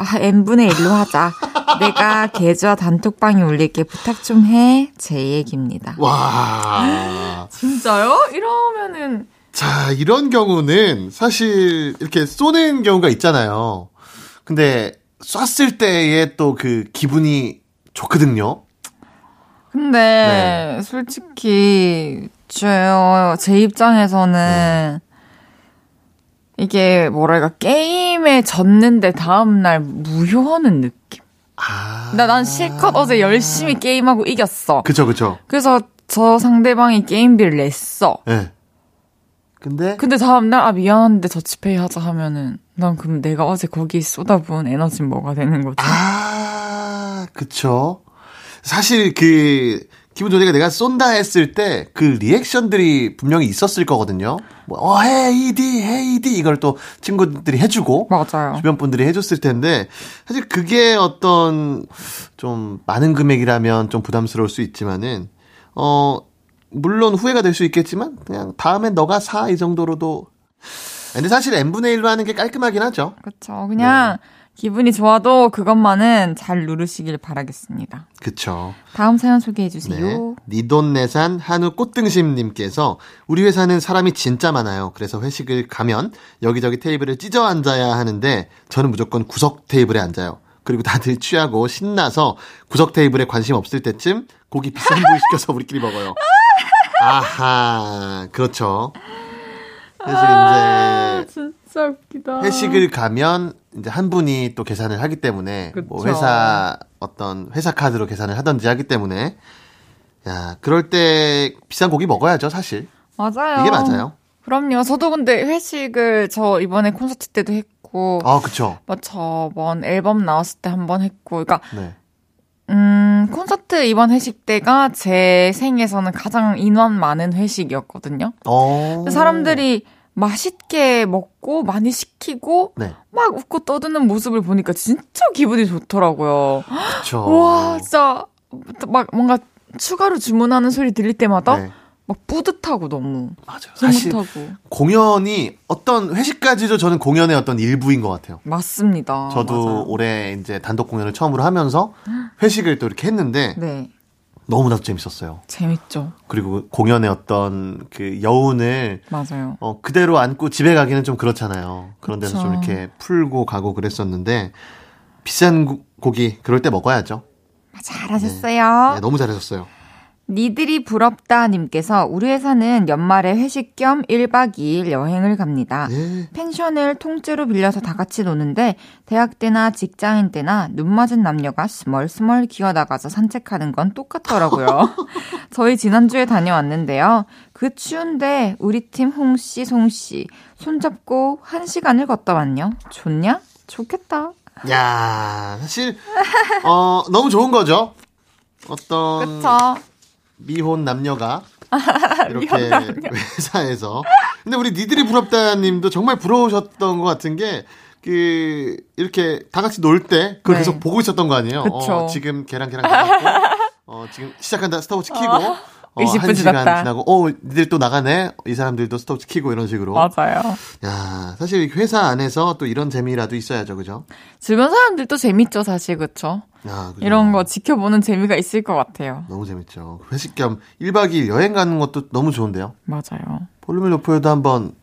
아, n분의 1로 하자. 내가 계좌 단톡방에 올릴게 부탁 좀 해. 제 얘기입니다. 와. 진짜요? 이러면은. 자, 이런 경우는 사실 이렇게 쏘는 경우가 있잖아요. 근데 쐈을 때의 또 그 기분이 좋거든요. 근데, 솔직히, 저요, 제 입장에서는, 이게 뭐랄까, 게임에 졌는데 다음날 무효하는 느낌? 아. 나 난 실컷 어제 열심히 게임하고 이겼어. 그쵸, 그쵸. 그래서 저 상대방이 게임비를 냈어. 예. 네. 근데 근데 다음날 아 미안한데 더치페이 하자 하면은 난 그럼 내가 어제 거기 쏟아부은 에너지는 뭐가 되는 거지? 아, 그쵸. 사실 그 기분 좋으니까 내가 쏜다 했을 때 그 리액션들이 분명히 있었을 거거든요. 뭐, 어, 헤이디, 헤이디 이걸 또 친구들이 해주고 맞아요. 주변 분들이 해줬을 텐데 사실 그게 어떤 좀 많은 금액이라면 좀 부담스러울 수 있지만은 어 물론 후회가 될 수 있겠지만 그냥 다음엔 너가 사 이 정도로도 근데 사실 n분의 1로 하는 게 깔끔하긴 하죠. 그렇죠. 그냥 기분이 좋아도 그것만은 잘 누르시길 바라겠습니다. 그쵸. 다음 사연 소개해 주세요. 네. 니돈내산 한우 꽃등심님께서 우리 회사는 사람이 진짜 많아요. 그래서 회식을 가면 여기저기 테이블을 찢어 앉아야 하는데 저는 무조건 구석 테이블에 앉아요. 그리고 다들 취하고 신나서 구석 테이블에 관심 없을 때쯤 고기 비싼 부위 시켜서 우리끼리 먹어요. 아하, 그렇죠. 사실 아, 이제 진짜 웃기다. 회식을 가면 이제 한 분이 또 계산을 하기 때문에 뭐 그쵸. 회사 어떤 회사 카드로 계산을 하든지 하기 때문에 야 그럴 때 비싼 고기 먹어야죠 사실 맞아요. 이게 맞아요. 그럼요. 저도 근데 회식을 저 이번에 콘서트 때도 했고, 아 그쵸. 뭐 저번 앨범 나왔을 때 한 번 했고, 그러니까 네. 음 콘서트 이번 회식 때가 제 생에서는 가장 인원 많은 회식이었거든요. 어. 사람들이 맛있게 먹고 많이 시키고 네. 막 웃고 떠드는 모습을 보니까 진짜 기분이 좋더라고요. 그쵸. 와, 진짜 막 뭔가 추가로 주문하는 소리 들릴 때마다 네. 막 뿌듯하고 너무 맞아요. 사실 공연이 어떤 회식까지도 저는 공연의 어떤 일부인 것 같아요. 맞습니다. 저도 아, 맞아요. 올해 이제 단독 공연을 처음으로 하면서 회식을 또 이렇게 했는데 네 너무나도 재밌었어요. 재밌죠. 그리고 공연의 어떤 그 여운을 맞아요. 어, 그대로 안고 집에 가기는 좀 그렇잖아요. 그런 데서 그쵸. 좀 이렇게 풀고 가고 그랬었는데, 비싼 고- 고기, 그럴 때 먹어야죠. 잘하셨어요. 네, 너무 잘하셨어요. 니들이 부럽다 님께서 우리 회사는 연말에 회식 겸 1박 2일 여행을 갑니다. 네. 펜션을 통째로 빌려서 다 같이 노는데 대학 때나 직장인 때나 눈 맞은 남녀가 스멀스멀 기어나가서 산책하는 건 똑같더라고요. 저희 지난주에 다녀왔는데요. 그 추운데 우리 팀 홍씨 송씨 손잡고 한 시간을 걷다 왔냐? 좋냐? 좋겠다. 야 사실, 어, 너무 좋은 거죠. 어떤 그쵸? 미혼 남녀가 이렇게 회사에서. 근데 우리 니들이 부럽다 님도 정말 부러우셨던 것 같은 게, 그, 이렇게 다 같이 놀 때 그걸 네. 계속 보고 있었던 거 아니에요? 어, 지금 걔랑 나갔고, 어, 지금 시작한다 스타워치 키고, 어, 20분 한 시간 지났다. 지나고, 어, 니들 또 나가네? 이 사람들도 스타워치 키고 이런 식으로. 맞아요. 야 사실 회사 안에서 또 이런 재미라도 있어야죠, 그죠? 주변 사람들도 재밌죠, 사실, 그쵸? 야, 그죠? 이런 거 지켜보는 재미가 있을 것 같아요. 너무 재밌죠. 회식 겸 1박 2일 여행 가는 것도 너무 좋은데요. 맞아요. 볼륨을 높여도 한번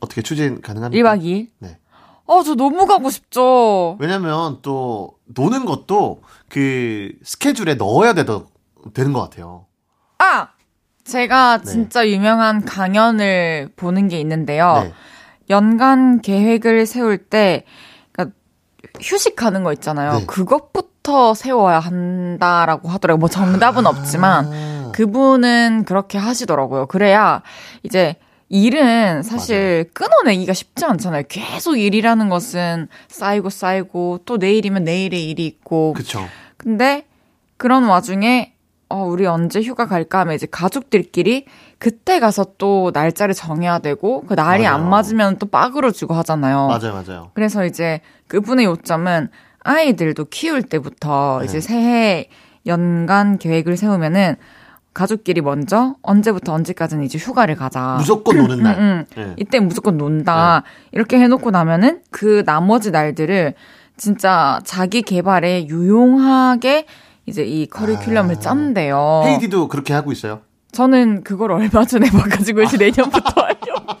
어떻게 추진 가능합니까? 1박 2일? 네. 어, 저 너무 가고 싶죠. 왜냐면 또 노는 것도 그 스케줄에 넣어야 되더, 되는 것 같아요. 아! 제가 네. 진짜 유명한 강연을 보는 게 있는데요. 네. 연간 계획을 세울 때, 그러니까 휴식하는 거 있잖아요. 네. 그것부터 세워야 한다라고 하더라고요. 뭐 정답은 없지만, 아, 그분은 그렇게 하시더라고요. 그래야 이제 일은 사실 끊어내기가 쉽지 않잖아요. 계속 일이라는 것은 쌓이고 쌓이고 또 내일이면 내일의 일이 있고. 그쵸. 근데 그런 와중에 어, 우리 언제 휴가 갈까 하면 이제 가족들끼리 그때 가서 또 날짜를 정해야 되고 그 날이 안 맞아요. 맞으면 또 빠그러지고 하잖아요. 맞아요, 맞아요. 그래서 이제 그분의 요점은 아이들도 키울 때부터 네. 이제 새해 연간 계획을 세우면은 가족끼리 먼저 언제부터 언제까지는 이제 휴가를 가자. 무조건 노는 날. 음, 음. 네. 이때 무조건 논다. 이렇게 해놓고 나면은 그 나머지 날들을 진짜 자기 개발에 유용하게 이제 이 커리큘럼을 아. 짠대요. 헤이디도 그렇게 하고 있어요. 저는 그걸 얼마 전에 봐가지고 이제 내년부터 하려고.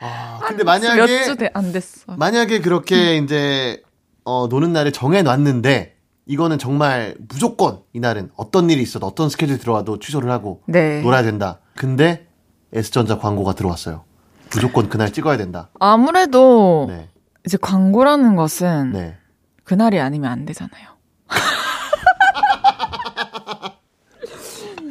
아, 근데 만약에 몇주 안 됐어. 만약에 그렇게 이제 어, 노는 날을 정해 놨는데 이거는 정말 무조건 이날은 어떤 일이 있어도 어떤 스케줄 들어와도 취소를 하고 네. 놀아야 된다. 근데 S전자 광고가 들어왔어요. 무조건 그날 찍어야 된다. 아무래도 네. 이제 광고라는 것은 네. 그날이 아니면 안 되잖아요.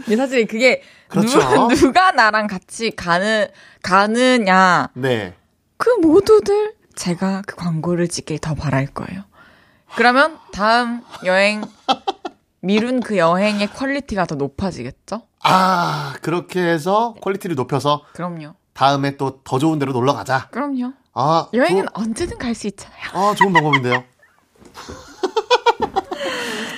근데 사실 그게 그렇죠. 누가, 누가 나랑 같이 가는 가느냐 네. 그 모두들 제가 그 광고를 찍길 더 바랄 거예요. 그러면 다음 여행 미룬 그 여행의 quality가 더 높아지겠죠? 아, 그렇게 해서 quality를 높여서 그럼요. 다음에 또 더 좋은 데로 놀러 가자. 그럼요. 아, 여행은 좋은- 언제든 갈 수 있잖아요. 아, 좋은 방법인데요.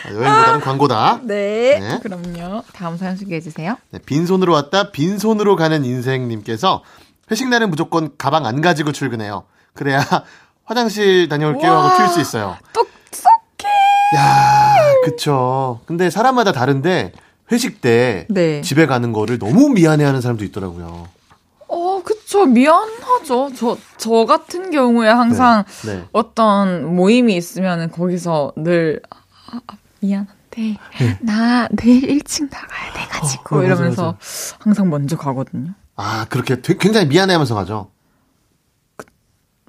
아, 여행보다는 광고다. 네. 네. 그럼요. 다음 사연 소개해 주세요. 네, 빈손으로 왔다 빈손으로 가는 인생님께서 회식 날은 무조건 가방 안 가지고 출근해요. 그래야 화장실 다녀올게요 하고 튈 수 있어요. 똑똑해. 야, 그쵸. 근데 사람마다 다른데 회식 때 네. 집에 가는 거를 너무 미안해하는 사람도 있더라고요. 어, 그쵸. 미안하죠. 저, 저 같은 경우에 항상 네. 네. 어떤 모임이 있으면 거기서 늘, 아, 아, 미안한데, 나 내일 일찍 나가야 돼가지고, 어, 맞아, 이러면서 항상 먼저 가거든요. 아, 그렇게 굉장히 미안해 하면서 가죠.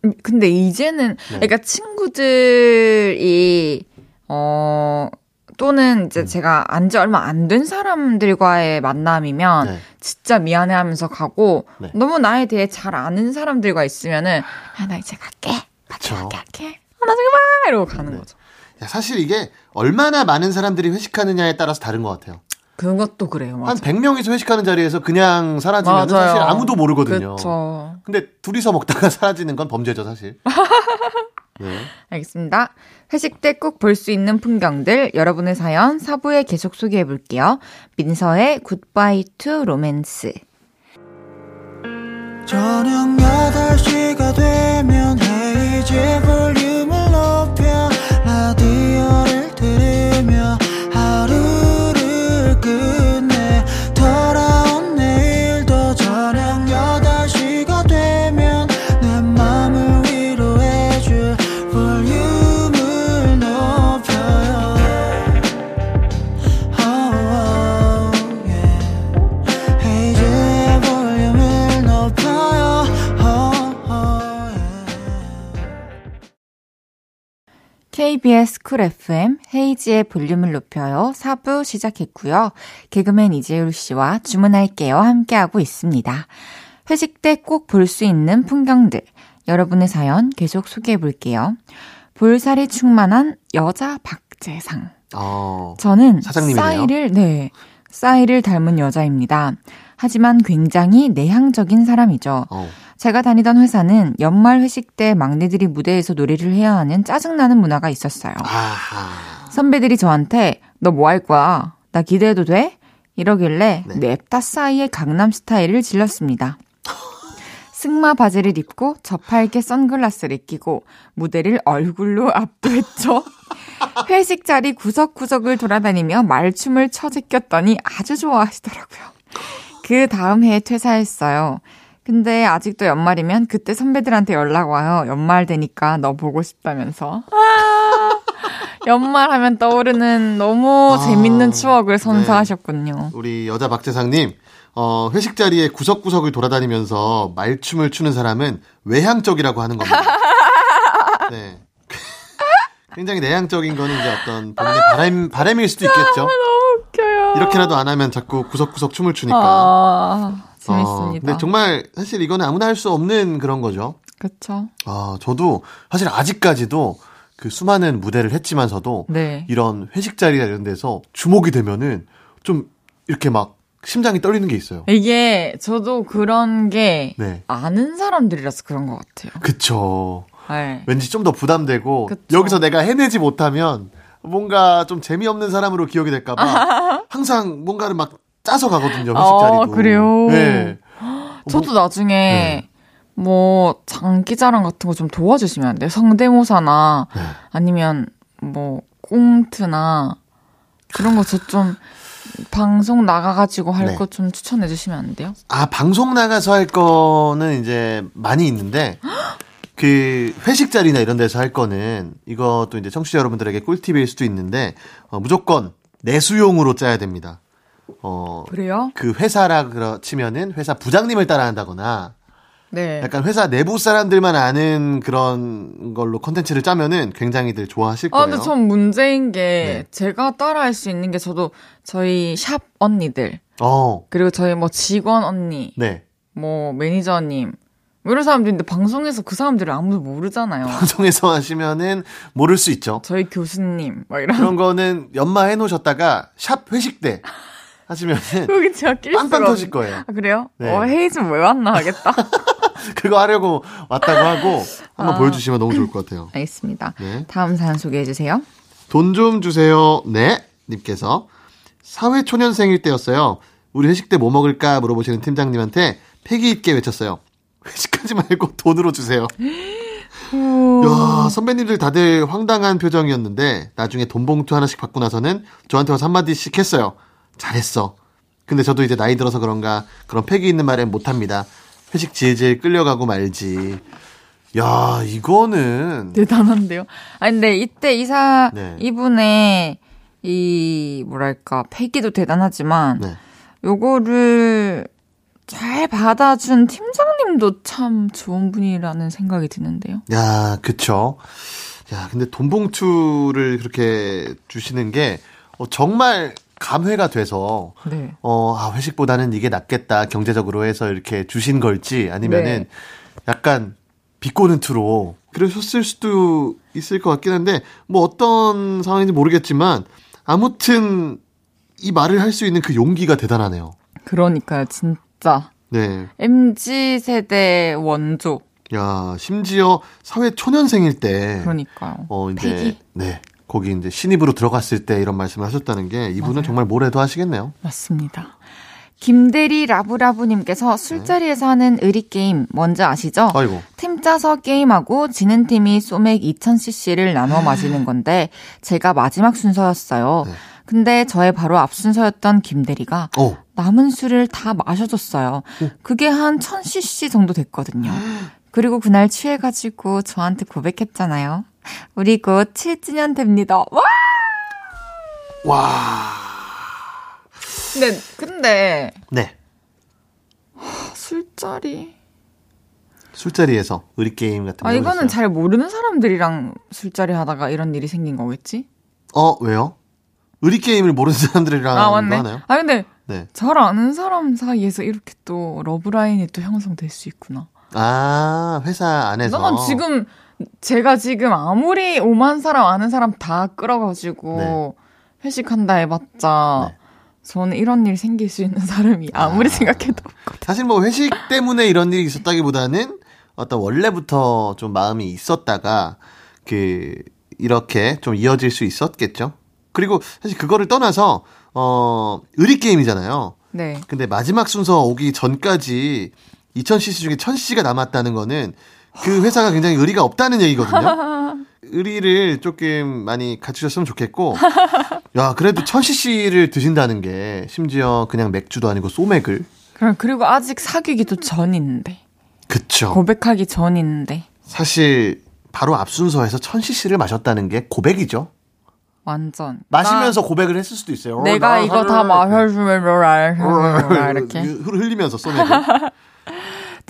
음, 근데 이제는, 네. 그러니까 친구들이, 어, 또는 음. 이제 제가 안 지 얼마 안 된 사람들과의 만남이면 네. 진짜 미안해 하면서 가고 네. 너무 나에 대해 잘 아는 사람들과 있으면은 아, 나 이제 갈게. 그쵸. 갈게, 갈게. 아, 나중에 봐! 이러고 가는 네. 거죠. 야, 사실 이게 얼마나 많은 사람들이 회식하느냐에 따라서 다른 것 같아요. 그것도 그래요. 맞아. 한 100명이서 회식하는 자리에서 그냥 사라지면. 사실 아무도 모르거든요. 그쵸. 근데 둘이서 먹다가 사라지는 건 범죄죠, 사실. 네. 알겠습니다. 회식 때 꼭 볼 수 있는 풍경들 여러분의 사연 사부에 계속 소개해 볼게요. 민서의 Goodbye to Romance. 저녁 8시가 되면 헤이즈 볼륨 KBS 쿨 FM 헤이즈의 볼륨을 높여요. 4부 시작했고요. 개그맨 이재율 씨와 주문할게요. 함께하고 있습니다. 회식 때 꼭 볼 수 있는 풍경들. 여러분의 사연 계속 소개해 볼게요. 볼살이 충만한 여자 박재상. 어. 저는 사장님이네요. 싸이를 네 싸이를 닮은 여자입니다. 하지만 굉장히 내향적인 사람이죠. 어. 제가 다니던 회사는 연말 회식 때 막내들이 무대에서 노래를 해야 하는 짜증나는 문화가 있었어요. 아하. 선배들이 저한테 너 뭐 할 거야? 나 기대해도 돼? 이러길래 네. 냅다 싸이의 강남 스타일을 질렀습니다. 승마 바지를 입고 저팔계 선글라스를 끼고 무대를 얼굴로 압도했죠. 회식 자리 구석구석을 돌아다니며 말춤을 쳐 제꼈더니 아주 좋아하시더라고요. 그 다음 해에 퇴사했어요. 근데 아직도 연말이면 그때 선배들한테 연락 와요. 연말 되니까 너 보고 싶다면서. 아, 연말 하면 떠오르는 너무 아, 재밌는 추억을 선사하셨군요. 우리 여자 박재상님, 어, 회식 자리에 구석구석을 돌아다니면서 말춤을 추는 사람은 외향적이라고 하는 겁니다. 네. 굉장히 내향적인 거는 이제 어떤 본인의 바람, 바람일 수도 있겠죠. 웃겨요. 이렇게라도 안 하면 자꾸 구석구석 춤을 추니까. 아, 어, 재밌습니다. 근데 정말 사실 이거는 아무나 할 수 없는 그런 거죠. 그쵸. 아, 저도 사실 아직까지도 그 수많은 무대를 했지만서도 네. 이런 회식 자리나 이런 데서 주목이 되면은 좀 이렇게 막 심장이 떨리는 게 있어요. 이게 저도 그런 게 네. 아는 사람들이라서 그런 것 같아요. 그쵸. 네. 왠지 좀 더 부담되고 그쵸. 여기서 내가 해내지 못하면 뭔가 좀 재미없는 사람으로 기억이 될까봐 항상 뭔가를 막 짜서 가거든요. 회식 어, 자리도. 그래요? 네. 저도 뭐- 나중에 네. 뭐 장기 자랑 같은 거 좀 도와주시면 안 돼요? 성대모사나 네. 아니면 뭐 꽁트나 그런 거 저 좀 방송 나가가지고 할 네. 거좀 추천해 주시면 안 돼요? 아, 방송 나가서 할 거는 이제 많이 있는데, 그 회식 자리나 이런 데서 할 거는 이것도 이제 청취자 여러분들에게 꿀팁일 수도 있는데, 어, 무조건 내수용으로 짜야 됩니다. 어, 그래요? 그 회사라 그러 치면은 회사 부장님을 따라한다거나 네. 약간 회사 내부 사람들만 아는 그런 걸로 컨텐츠를 짜면은 굉장히들 좋아하실 아, 거예요. 근데 전 문제인 게 네. 제가 따라할 수 있는 게 저도 저희 샵 언니들 어, 그리고 저희 뭐 직원 언니, 네. 뭐 매니저님 뭐 이런 사람들인데 방송에서 그 사람들을 아무도 모르잖아요. 방송에서 하시면은 모를 수 있죠. 저희 교수님 막 이런 그런 거는 연마 해 놓으셨다가 샵 회식 때 하시면은 여기 수가 빵빵 없- 터질 거예요. 아, 그래요? 네. 어, 헤이즈 왜 왔나 하겠다. 그거 하려고 왔다고 하고 한번 아. 보여주시면 너무 좋을 것 같아요. 알겠습니다. 네. 다음 사연 소개해 주세요. 돈 좀 주세요. 네. 님께서 사회 초년생일 때였어요. 우리 회식 때 뭐 먹을까 물어보시는 팀장님한테 패기 있게 외쳤어요. 회식하지 말고 돈으로 주세요. 야, 선배님들 다들 황당한 표정이었는데 나중에 돈 봉투 하나씩 받고 나서는 저한테 와서 한마디씩 했어요. 잘했어. 근데 저도 이제 나이 들어서 그런가 그런 패기 있는 말은 못합니다. 회식 질질 끌려가고 말지. 야, 이거는 대단한데요. 아니 근데 이때 이사 네. 이분의 이 뭐랄까 패기도 대단하지만 네. 요거를 잘 받아준 팀장님도 참 좋은 분이라는 생각이 드는데요. 야, 그쵸. 야, 근데 돈 봉투를 그렇게 주시는 게 어, 정말 감회가 돼서 네. 어, 아, 회식보다는 이게 낫겠다. 경제적으로 해서 이렇게 주신 걸지 아니면은 네. 약간 비꼬는 투로 그러셨을 수도 있을 것 같긴 한데 뭐 어떤 상황인지 모르겠지만 아무튼 이 말을 할 수 있는 그 용기가 대단하네요. 그러니까요, 진짜 네. MZ 세대 원조. 야, 심지어 사회 초년생일 때 그러니까요. 어, 이제. 네. 거기 이제 신입으로 들어갔을 때 이런 말씀을 하셨다는 게 이분은 맞아요. 정말 뭘 해도 하시겠네요. 맞습니다. 김대리 라브라브님께서 술자리에서 하는 의리게임 뭔지 아시죠? 아이고. 팀 짜서 게임하고 지는 팀이 소맥 2000cc를 나눠 마시는 건데 제가 마지막 순서였어요. 네. 근데 저의 바로 앞 순서였던 김대리가 어. 남은 술을 다 마셔줬어요. 그게 한 1000cc 정도 됐거든요. 그리고 그날 취해가지고 저한테 고백했잖아요. 우리 곧 7주년 됩니다. 와! 와. 근데, 근데, 네. 술자리. 술자리에서 의리게임 같은 거. 아, 이거는? 잘 모르는 사람들이랑 술자리 하다가 이런 일이 생긴 거겠지? 어, 왜요? 의리게임을 모르는 사람들이랑 아, 맞네. 하나요? 아, 근데 네. 잘 아는 사람 사이에서 이렇게 또 러브라인이 또 형성될 수 있구나. 아, 회사 안에서. 난 지금, 제가 지금 아무리 오만 사람 아는 사람 다 끌어가지고 회식한다 해봤자, 네. 저는 이런 일 생길 수 있는 사람이 아무리 아. 생각해도 없거든. 사실 뭐 회식 때문에 이런 일이 있었다기보다는 어떤 원래부터 좀 마음이 있었다가 그 이렇게 좀 이어질 수 있었겠죠. 그리고 사실 그거를 떠나서 어 의리 게임이잖아요. 네. 근데 마지막 순서 오기 전까지 2000cc 중에 1000cc가 남았다는 거는 그 회사가 굉장히 의리가 없다는 얘기거든요. 의리를 조금 많이 갖추셨으면 좋겠고, 야, 그래도 1000cc를 드신다는 게 심지어 그냥 맥주도 아니고 소맥을. 그럼, 그리고 아직 사귀기도 전인데. 그쵸. 고백하기 전인데. 사실 바로 앞 순서에서 1000cc를 마셨다는 게 고백이죠. 완전. 마시면서 고백을 했을 수도 있어요. 나, 내가 나 이거 다 마셔주면 뭐라 이렇게. 흘- 흘리면서 소맥을.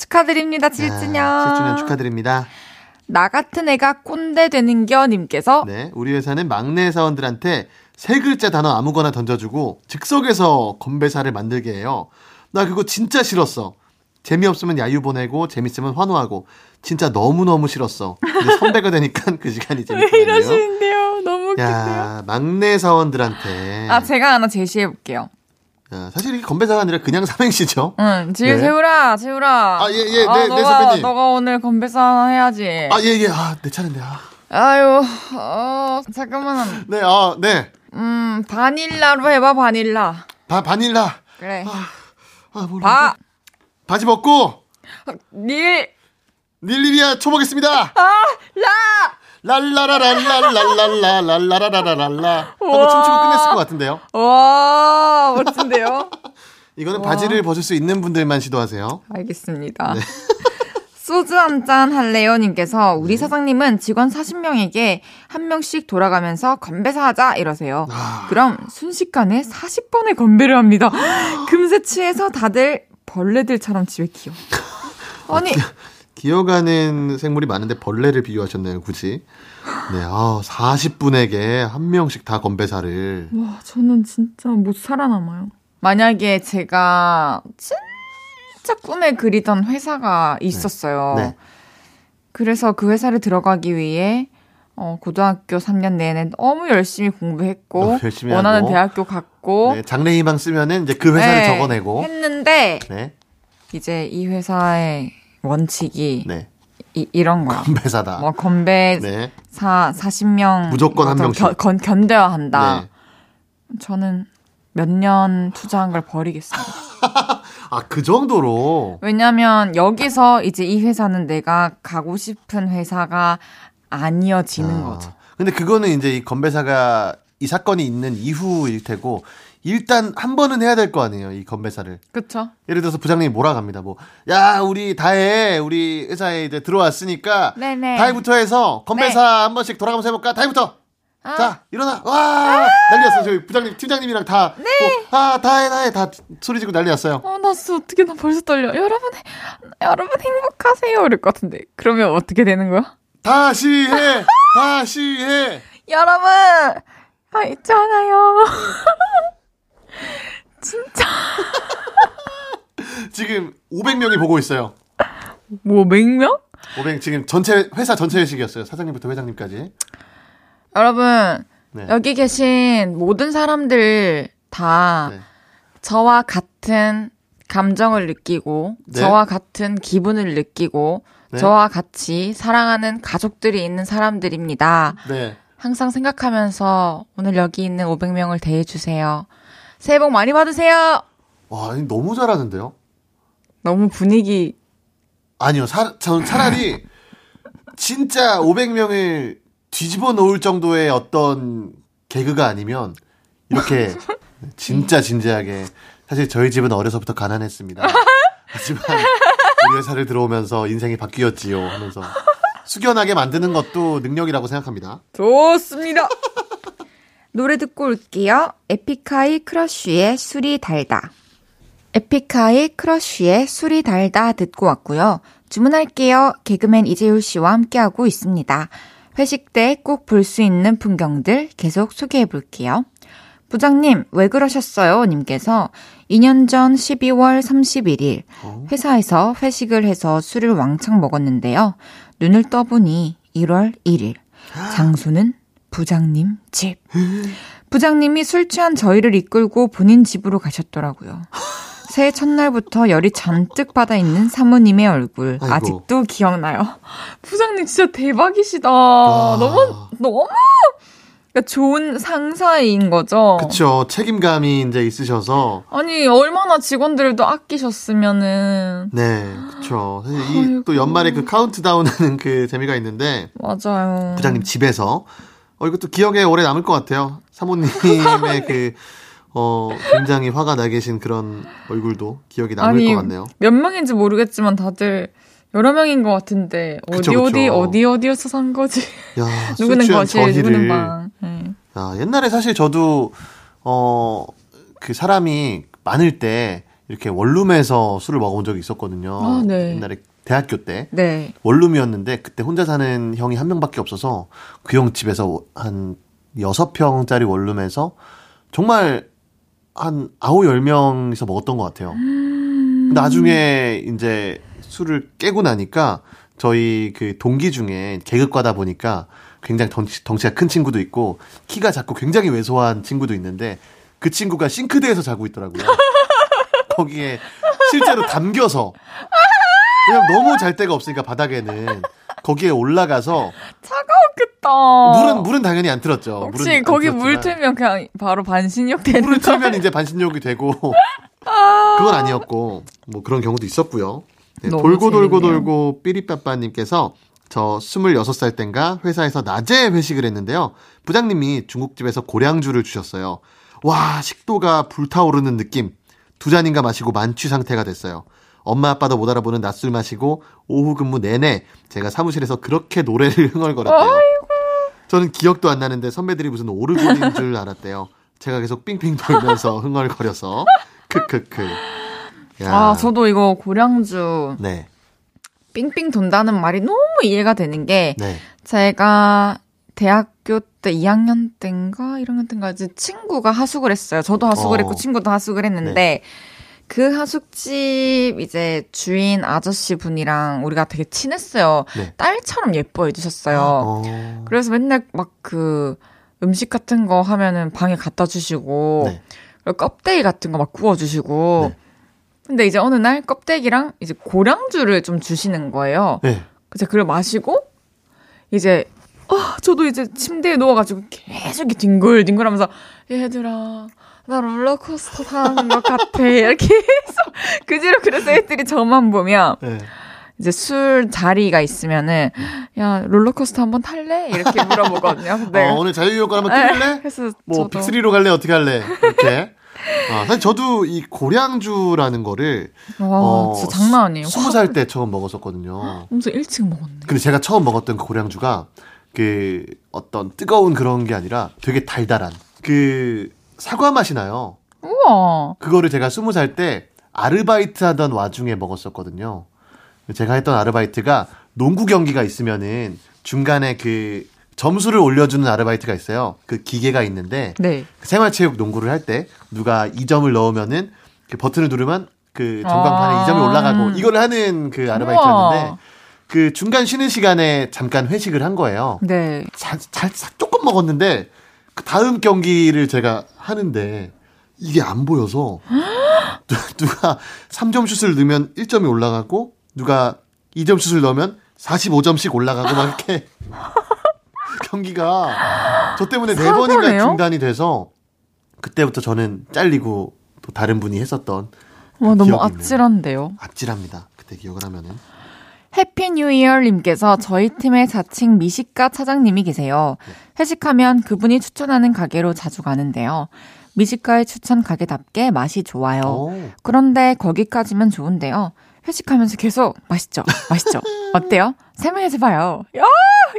축하드립니다, 7주년. 7주년 축하드립니다. 나 같은 애가 꼰대 되는겨 님께서 네, 우리 회사는 막내 사원들한테 세 글자 단어 아무거나 던져주고 즉석에서 건배사를 만들게 해요. 나 그거 진짜 싫었어. 재미없으면 야유 보내고 재밌으면 환호하고 진짜 너무너무 싫었어. 근데 선배가 되니까 그 시간이 왜 재밌거든요. 이러시는데요? 너무 웃긴데요. 야, 막내 사원들한테 아 제가 하나 제시해 볼게요. 야, 사실 이게 건배사가 아니라 그냥 삼행시죠. 응, 지 네. 재우라, 재우라. 아, 예, 예, 아, 네, 네, 너가, 선배님. 너가 오늘 건배사 해야지. 아, 예, 예. 아, 내 차례인데. 아. 아유, 어, 잠깐만. 네, 아, 네. 음, 바닐라로 해봐, 바닐라. 바, 바닐라. 그래. 아, 뭘 바, 바지 벗고 닐, 닐리비아 쳐보겠습니다. 아, 라! 랄라라랄랄랄랄랄랄랄라라랄라 하고 춤추고 끝냈을 것 같은데요. 와, 멋진데요? 이거는 바지를 벗을 수 있는 분들만 시도하세요. 알겠습니다. 소주 한 잔 할래요? 님께서 우리 사장님은 직원 40명에게 한 명씩 돌아가면서 건배사 하자 이러세요. 그럼 순식간에 40번의 건배를 합니다. 금세 취해서 다들 벌레들처럼 집에 기어. 아니, 기어가는 생물이 많은데 벌레를 비유하셨나요, 굳이? 네, 아, 40분에게 한 명씩 다 건배사를. 와, 저는 진짜 못 살아남아요. 만약에 제가 진짜 꿈에 그리던 회사가 있었어요. 네. 그래서 그 회사를 들어가기 위해 어, 고등학교 3년 내내 너무 열심히 공부했고 열심히 원하는 하고. 대학교 갔고 네, 장래 희망 쓰면은 이제 그 회사를 네, 적어내고. 했는데 네, 이제 이 회사의 원칙이 네. 이, 이런 거야. 건배사다. 뭐 건배 네. 사 40명 무조건 한더 명씩. 견, 견, 견뎌야 한다. 네. 저는 몇 년 투자한 걸 버리겠습니다. 아, 그 정도로. 왜냐면 여기서 이제 이 회사는 내가 가고 싶은 회사가 아니어지는 아, 거죠. 근데 그거는 이제 이 건배사가 이 사건이 있는 이후일 테고 일단 한 번은 해야 될 거 아니에요, 이 건배사를. 그쵸? 예를 들어서 부장님이 몰아갑니다. 뭐, 야, 우리 다해. 우리 회사에 이제 들어왔으니까. 네네. 다해부터 해서 건배사 한 번씩 돌아가면서 해볼까? 다해부터! 아. 자, 일어나! 와! 난리 났어요. 저희 부장님, 팀장님이랑 다. 네. 아, 다해, 다해. 다 소리 지르고 난리 났어요. 어, 나 진짜 어떻게 나 벌써 떨려. 여러분, 여러분 행복하세요. 이럴 것 같은데. 그러면 어떻게 되는 거야? 다시 해! 다시 해! 여러분, 아, 있잖아요. 진짜. 지금 500명이 보고 있어요. 뭐, 맹명? 500, 지금 전체, 회사 전체 회식이었어요. 사장님부터 회장님까지. 여러분, 네. 여기 계신 모든 사람들 다 네. 저와 같은 감정을 느끼고, 네. 저와 같은 기분을 느끼고, 네. 저와 같이 사랑하는 가족들이 있는 사람들입니다. 네. 항상 생각하면서 오늘 여기 있는 500명을 대해 주세요. 새해 복 많이 받으세요! 와, 너무 잘하는데요? 너무 분위기, 아니요, 사, 전 차라리 진짜 500명을 뒤집어 놓을 정도의 어떤 개그가 아니면 이렇게 진짜 진지하게 사실 저희 집은 어려서부터 가난했습니다. 하지만 우리 회사를 들어오면서 인생이 바뀌었지요 하면서 숙연하게 만드는 것도 능력이라고 생각합니다. 좋습니다. 노래 듣고 올게요. 에픽하이 크러쉬의 술이 달다. 에픽하이 크러쉬의 술이 달다 듣고 왔고요. 주문할게요. 개그맨 이재율 씨와 함께하고 있습니다. 회식 때 꼭 볼 수 있는 풍경들 계속 소개해 볼게요. 부장님, 왜 그러셨어요? 님께서 2년 전 12월 31일 회사에서 회식을 해서 술을 왕창 먹었는데요. 눈을 떠보니 1월 1일. 장소는 부장님 집. 부장님이 술 취한 저희를 이끌고 본인 집으로 가셨더라고요. 새해 첫날부터 열이 잔뜩 받아 있는 사모님의 얼굴 아이고. 아직도 기억나요. 부장님 진짜 대박이시다. 와. 너무 너무 그러니까 좋은 상사인 거죠. 그쵸. 책임감이 이제 있으셔서. 아니 얼마나 직원들도 아끼셨으면은 네, 그쵸. 사실. 또 연말에 그 카운트다운 하는 그 재미가 있는데, 맞아요. 부장님 집에서, 어, 이것도 기억에 오래 남을 것 같아요. 사모님의 그, 어, 굉장히 화가 나 계신 그런 얼굴도 기억이 남을 아니, 것 같네요. 몇 명인지 모르겠지만 다들 여러 명인 것 같은데 어디 그쵸, 어디 그쵸. 어디 어디에서 산 거지? 야, 누구는 거실, 누구는 방. 네. 야, 옛날에 사실 저도, 어, 그 사람이 많을 때, 이렇게 원룸에서 술을 먹어본 적이 있었거든요. 아, 네. 옛날에 대학교 때. 네. 원룸이었는데 그때 혼자 사는 형이 한 명밖에 없어서 그 형 집에서 한 여섯 평짜리 원룸에서 정말 한 아홉 열 명이서 먹었던 것 같아요. 나중에 이제 술을 깨고 나니까 저희 그 동기 중에 계급과다 보니까 굉장히 덩치, 덩치가 큰 친구도 있고 키가 작고 굉장히 왜소한 친구도 있는데 그 친구가 싱크대에서 자고 있더라고요. 거기에 실제로 담겨서 왜냐면 너무 잘 데가 없으니까 바닥에는 거기에 올라가서 차가웠겠다. 물은 물은 당연히 안 틀었죠. 어. 혹시 안 거기 물 틀었지만 틀면 그냥 바로 반신욕 되는 물을 거? 틀면 이제 반신욕이 되고 그건 아니었고 뭐 그런 경우도 있었고요. 네, 돌고 돌고 재밌네요. 돌고 삐리빠빠님께서 저 26살 땐가 회사에서 낮에 회식을 했는데요. 부장님이 중국집에서 고량주를 주셨어요. 와 식도가 불타오르는 느낌. 두 잔인가 마시고 만취 상태가 됐어요. 엄마 아빠도 못 알아보는 낮술 마시고 오후 근무 내내 제가 사무실에서 그렇게 노래를 흥얼거렸대요. 저는 기억도 안 나는데 선배들이 무슨 오르골인 줄 알았대요. 제가 계속 삥삥 돌면서 흥얼거려서 크크크. 야. 아, 저도 이거 고량주 네. 삥삥 돈다는 말이 너무 이해가 되는 게 네. 제가 대학교 때 2학년 때인가 1학년 때인가 이제 친구가 하숙을 했어요. 저도 하숙을 어. 했고 친구도 하숙을 했는데 그 하숙집 이제 주인 아저씨 분이랑 우리가 되게 친했어요. 네. 딸처럼 예뻐해 주셨어요. 어. 그래서 맨날 막 그 음식 같은 거 하면은 방에 갖다 주시고 네. 그리고 껍데기 같은 거 막 구워 주시고 네. 근데 이제 어느 날 껍데기랑 이제 고량주를 좀 주시는 거예요. 네. 그래서 그걸 마시고 이제 아 저도 이제 침대에 누워가지고 계속 이렇게 뒹굴뒹굴하면서 얘들아 나 롤러코스터 타는 것 같아 이렇게 해서 그지로 그래서 애들이 저만 보면 네. 이제 술 자리가 있으면은 야 롤러코스터 한번 탈래 이렇게 물어보거든요. 근데 어, 오늘 자유여권 한번 네, 뜰래? 그래서 뭐 저도 빅3로 갈래? 어떻게 할래? 이렇게. 어, 사실 저도 이 고량주라는 거를 와 어, 진짜 장난 아니에요. 스무 살 때 처음 먹었었거든요. 엄청 일찍 먹었네. 근데 제가 처음 먹었던 그 고량주가 그 어떤 뜨거운 그런 게 아니라 되게 달달한 그 사과 맛이 나요. 우와. 그거를 제가 스무 살 때 아르바이트 하던 와중에 먹었었거든요. 제가 했던 아르바이트가 농구 경기가 있으면은 중간에 그 점수를 올려주는 아르바이트가 있어요. 그 기계가 있는데 네. 그 생활체육 농구를 할 때 누가 2점을 넣으면은 그 버튼을 누르면 그 전광판에 아. 2점이 올라가고 이걸 하는 그 아르바이트였는데 우와. 그 중간 쉬는 시간에 잠깐 회식을 한 거예요. 네. 잘, 잘, 사- 조금 먹었는데 그 다음 경기를 제가 하는데 이게 안 보여서 누- 누가 3점 슛을 넣으면 1점이 올라가고 누가 2점 슛을 넣으면 45점씩 올라가고 막 이렇게 경기가 저 때문에 네 번인가? 중단이 돼서 그때부터 저는 잘리고 또 다른 분이 했었던 와 너무 기억이 있네요. 아찔한데요. 아찔합니다. 그때 기억을 하면은 Happy New Year님께서 저희 팀의 자칭 미식가 차장님이 계세요. 회식하면 그분이 추천하는 가게로 자주 가는데요. 미식가의 추천 가게답게 맛이 좋아요. 오. 그런데 거기까지면 좋은데요. 회식하면서 계속 맛있죠? 맛있죠? 어때요? 설명해줘 봐요. 야!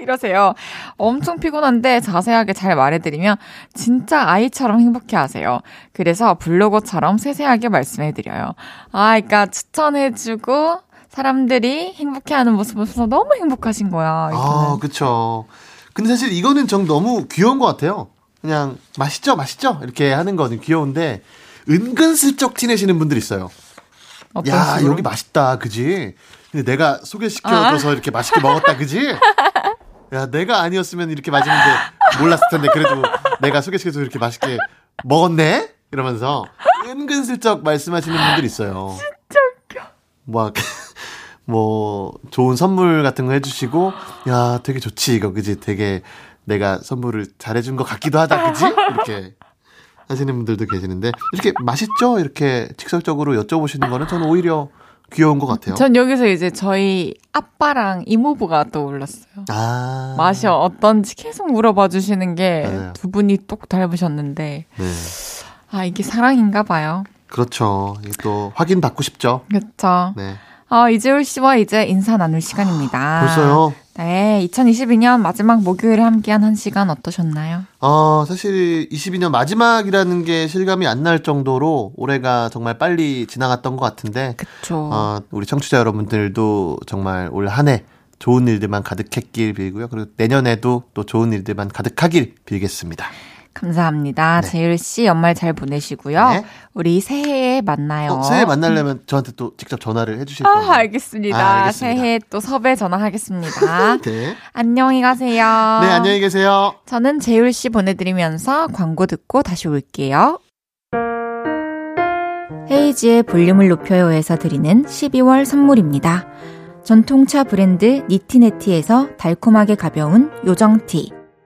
이러세요. 엄청 피곤한데 자세하게 잘 말해드리면 진짜 아이처럼 행복해 하세요. 그래서 블로거처럼 세세하게 말씀해드려요. 아, 그러니까 추천해주고 사람들이 행복해하는 모습 보면서 너무 행복하신 거야. 아, 이거는. 그쵸. 근데 사실 이거는 정 너무 귀여운 것 같아요. 그냥 맛있죠, 맛있죠 이렇게 하는 거는 귀여운데 은근슬쩍 티내시는 분들 있어요. 야 식으로? 여기 맛있다, 그지? 근데 내가 소개시켜줘서 이렇게 맛있게 먹었다, 그지? 야 내가 아니었으면 이렇게 맛있는데 몰랐을 텐데 그래도 내가 소개시켜줘서 이렇게 맛있게 먹었네? 이러면서 은근슬쩍 말씀하시는 분들 있어요. 진짜 웃겨. 막 뭐 좋은 선물 같은 거 해주시고 야 되게 좋지 이거 그지 되게 내가 선물을 잘해준 것 같기도 하다 그지 이렇게 하시는 분들도 계시는데 이렇게 맛있죠 이렇게 직설적으로 여쭤보시는 거는 저는 오히려 귀여운 것 같아요. 전 여기서 이제 저희 아빠랑 이모부가 떠올랐어요. 아 맛이 어떤지 계속 물어봐 주시는 게 맞아요. 두 분이 똑 닮으셨는데 네 아 이게 사랑인가 봐요. 그렇죠. 이게 또 확인 받고 싶죠. 그렇죠. 네 아 이재울 씨와 이제 인사 나눌 시간입니다. 벌써요. 네, 2022년 마지막 목요일에 함께한 한 시간 어떠셨나요? 어, 사실 22년 마지막이라는 게 실감이 안 날 정도로 올해가 정말 빨리 지나갔던 것 같은데 그쵸. 어, 우리 청취자 여러분들도 정말 올 한 해 좋은 일들만 가득했길 빌고요. 그리고 내년에도 또 좋은 일들만 가득하길 빌겠습니다. 감사합니다. 네. 재율 씨 연말 잘 보내시고요. 네. 우리 새해에 만나요. 어, 새해 만나려면 저한테 또 직접 전화를 해주실 아, 거예요. 알겠습니다. 아, 알겠습니다. 새해 또 섭외 전화하겠습니다. 네. 안녕히 가세요. 네, 안녕히 계세요. 저는 재율 씨 보내드리면서 광고 듣고 다시 올게요. 헤이지의 볼륨을 높여요에서 드리는 12월 선물입니다. 전통차 브랜드 니티네티에서 달콤하게 가벼운 요정티,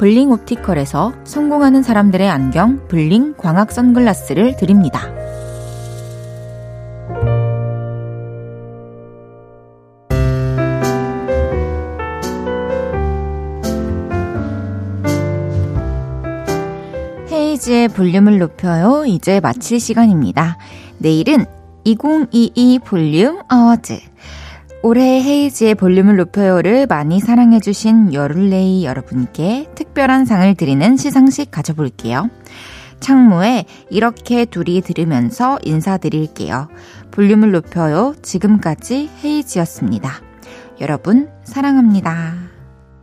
블링 옵티컬에서 성공하는 사람들의 안경 블링 광학 선글라스를 드립니다. 헤이즈의 볼륨을 높여요. 이제 마칠 시간입니다. 내일은 2022 볼륨 어워드. 올해 헤이즈의 볼륨을 높여요를 많이 사랑해주신 요를레이 여러분께 특별한 상을 드리는 시상식 가져볼게요. 창모의 이렇게 둘이 들으면서 인사드릴게요. 볼륨을 높여요. 지금까지 헤이즈였습니다. 여러분, 사랑합니다.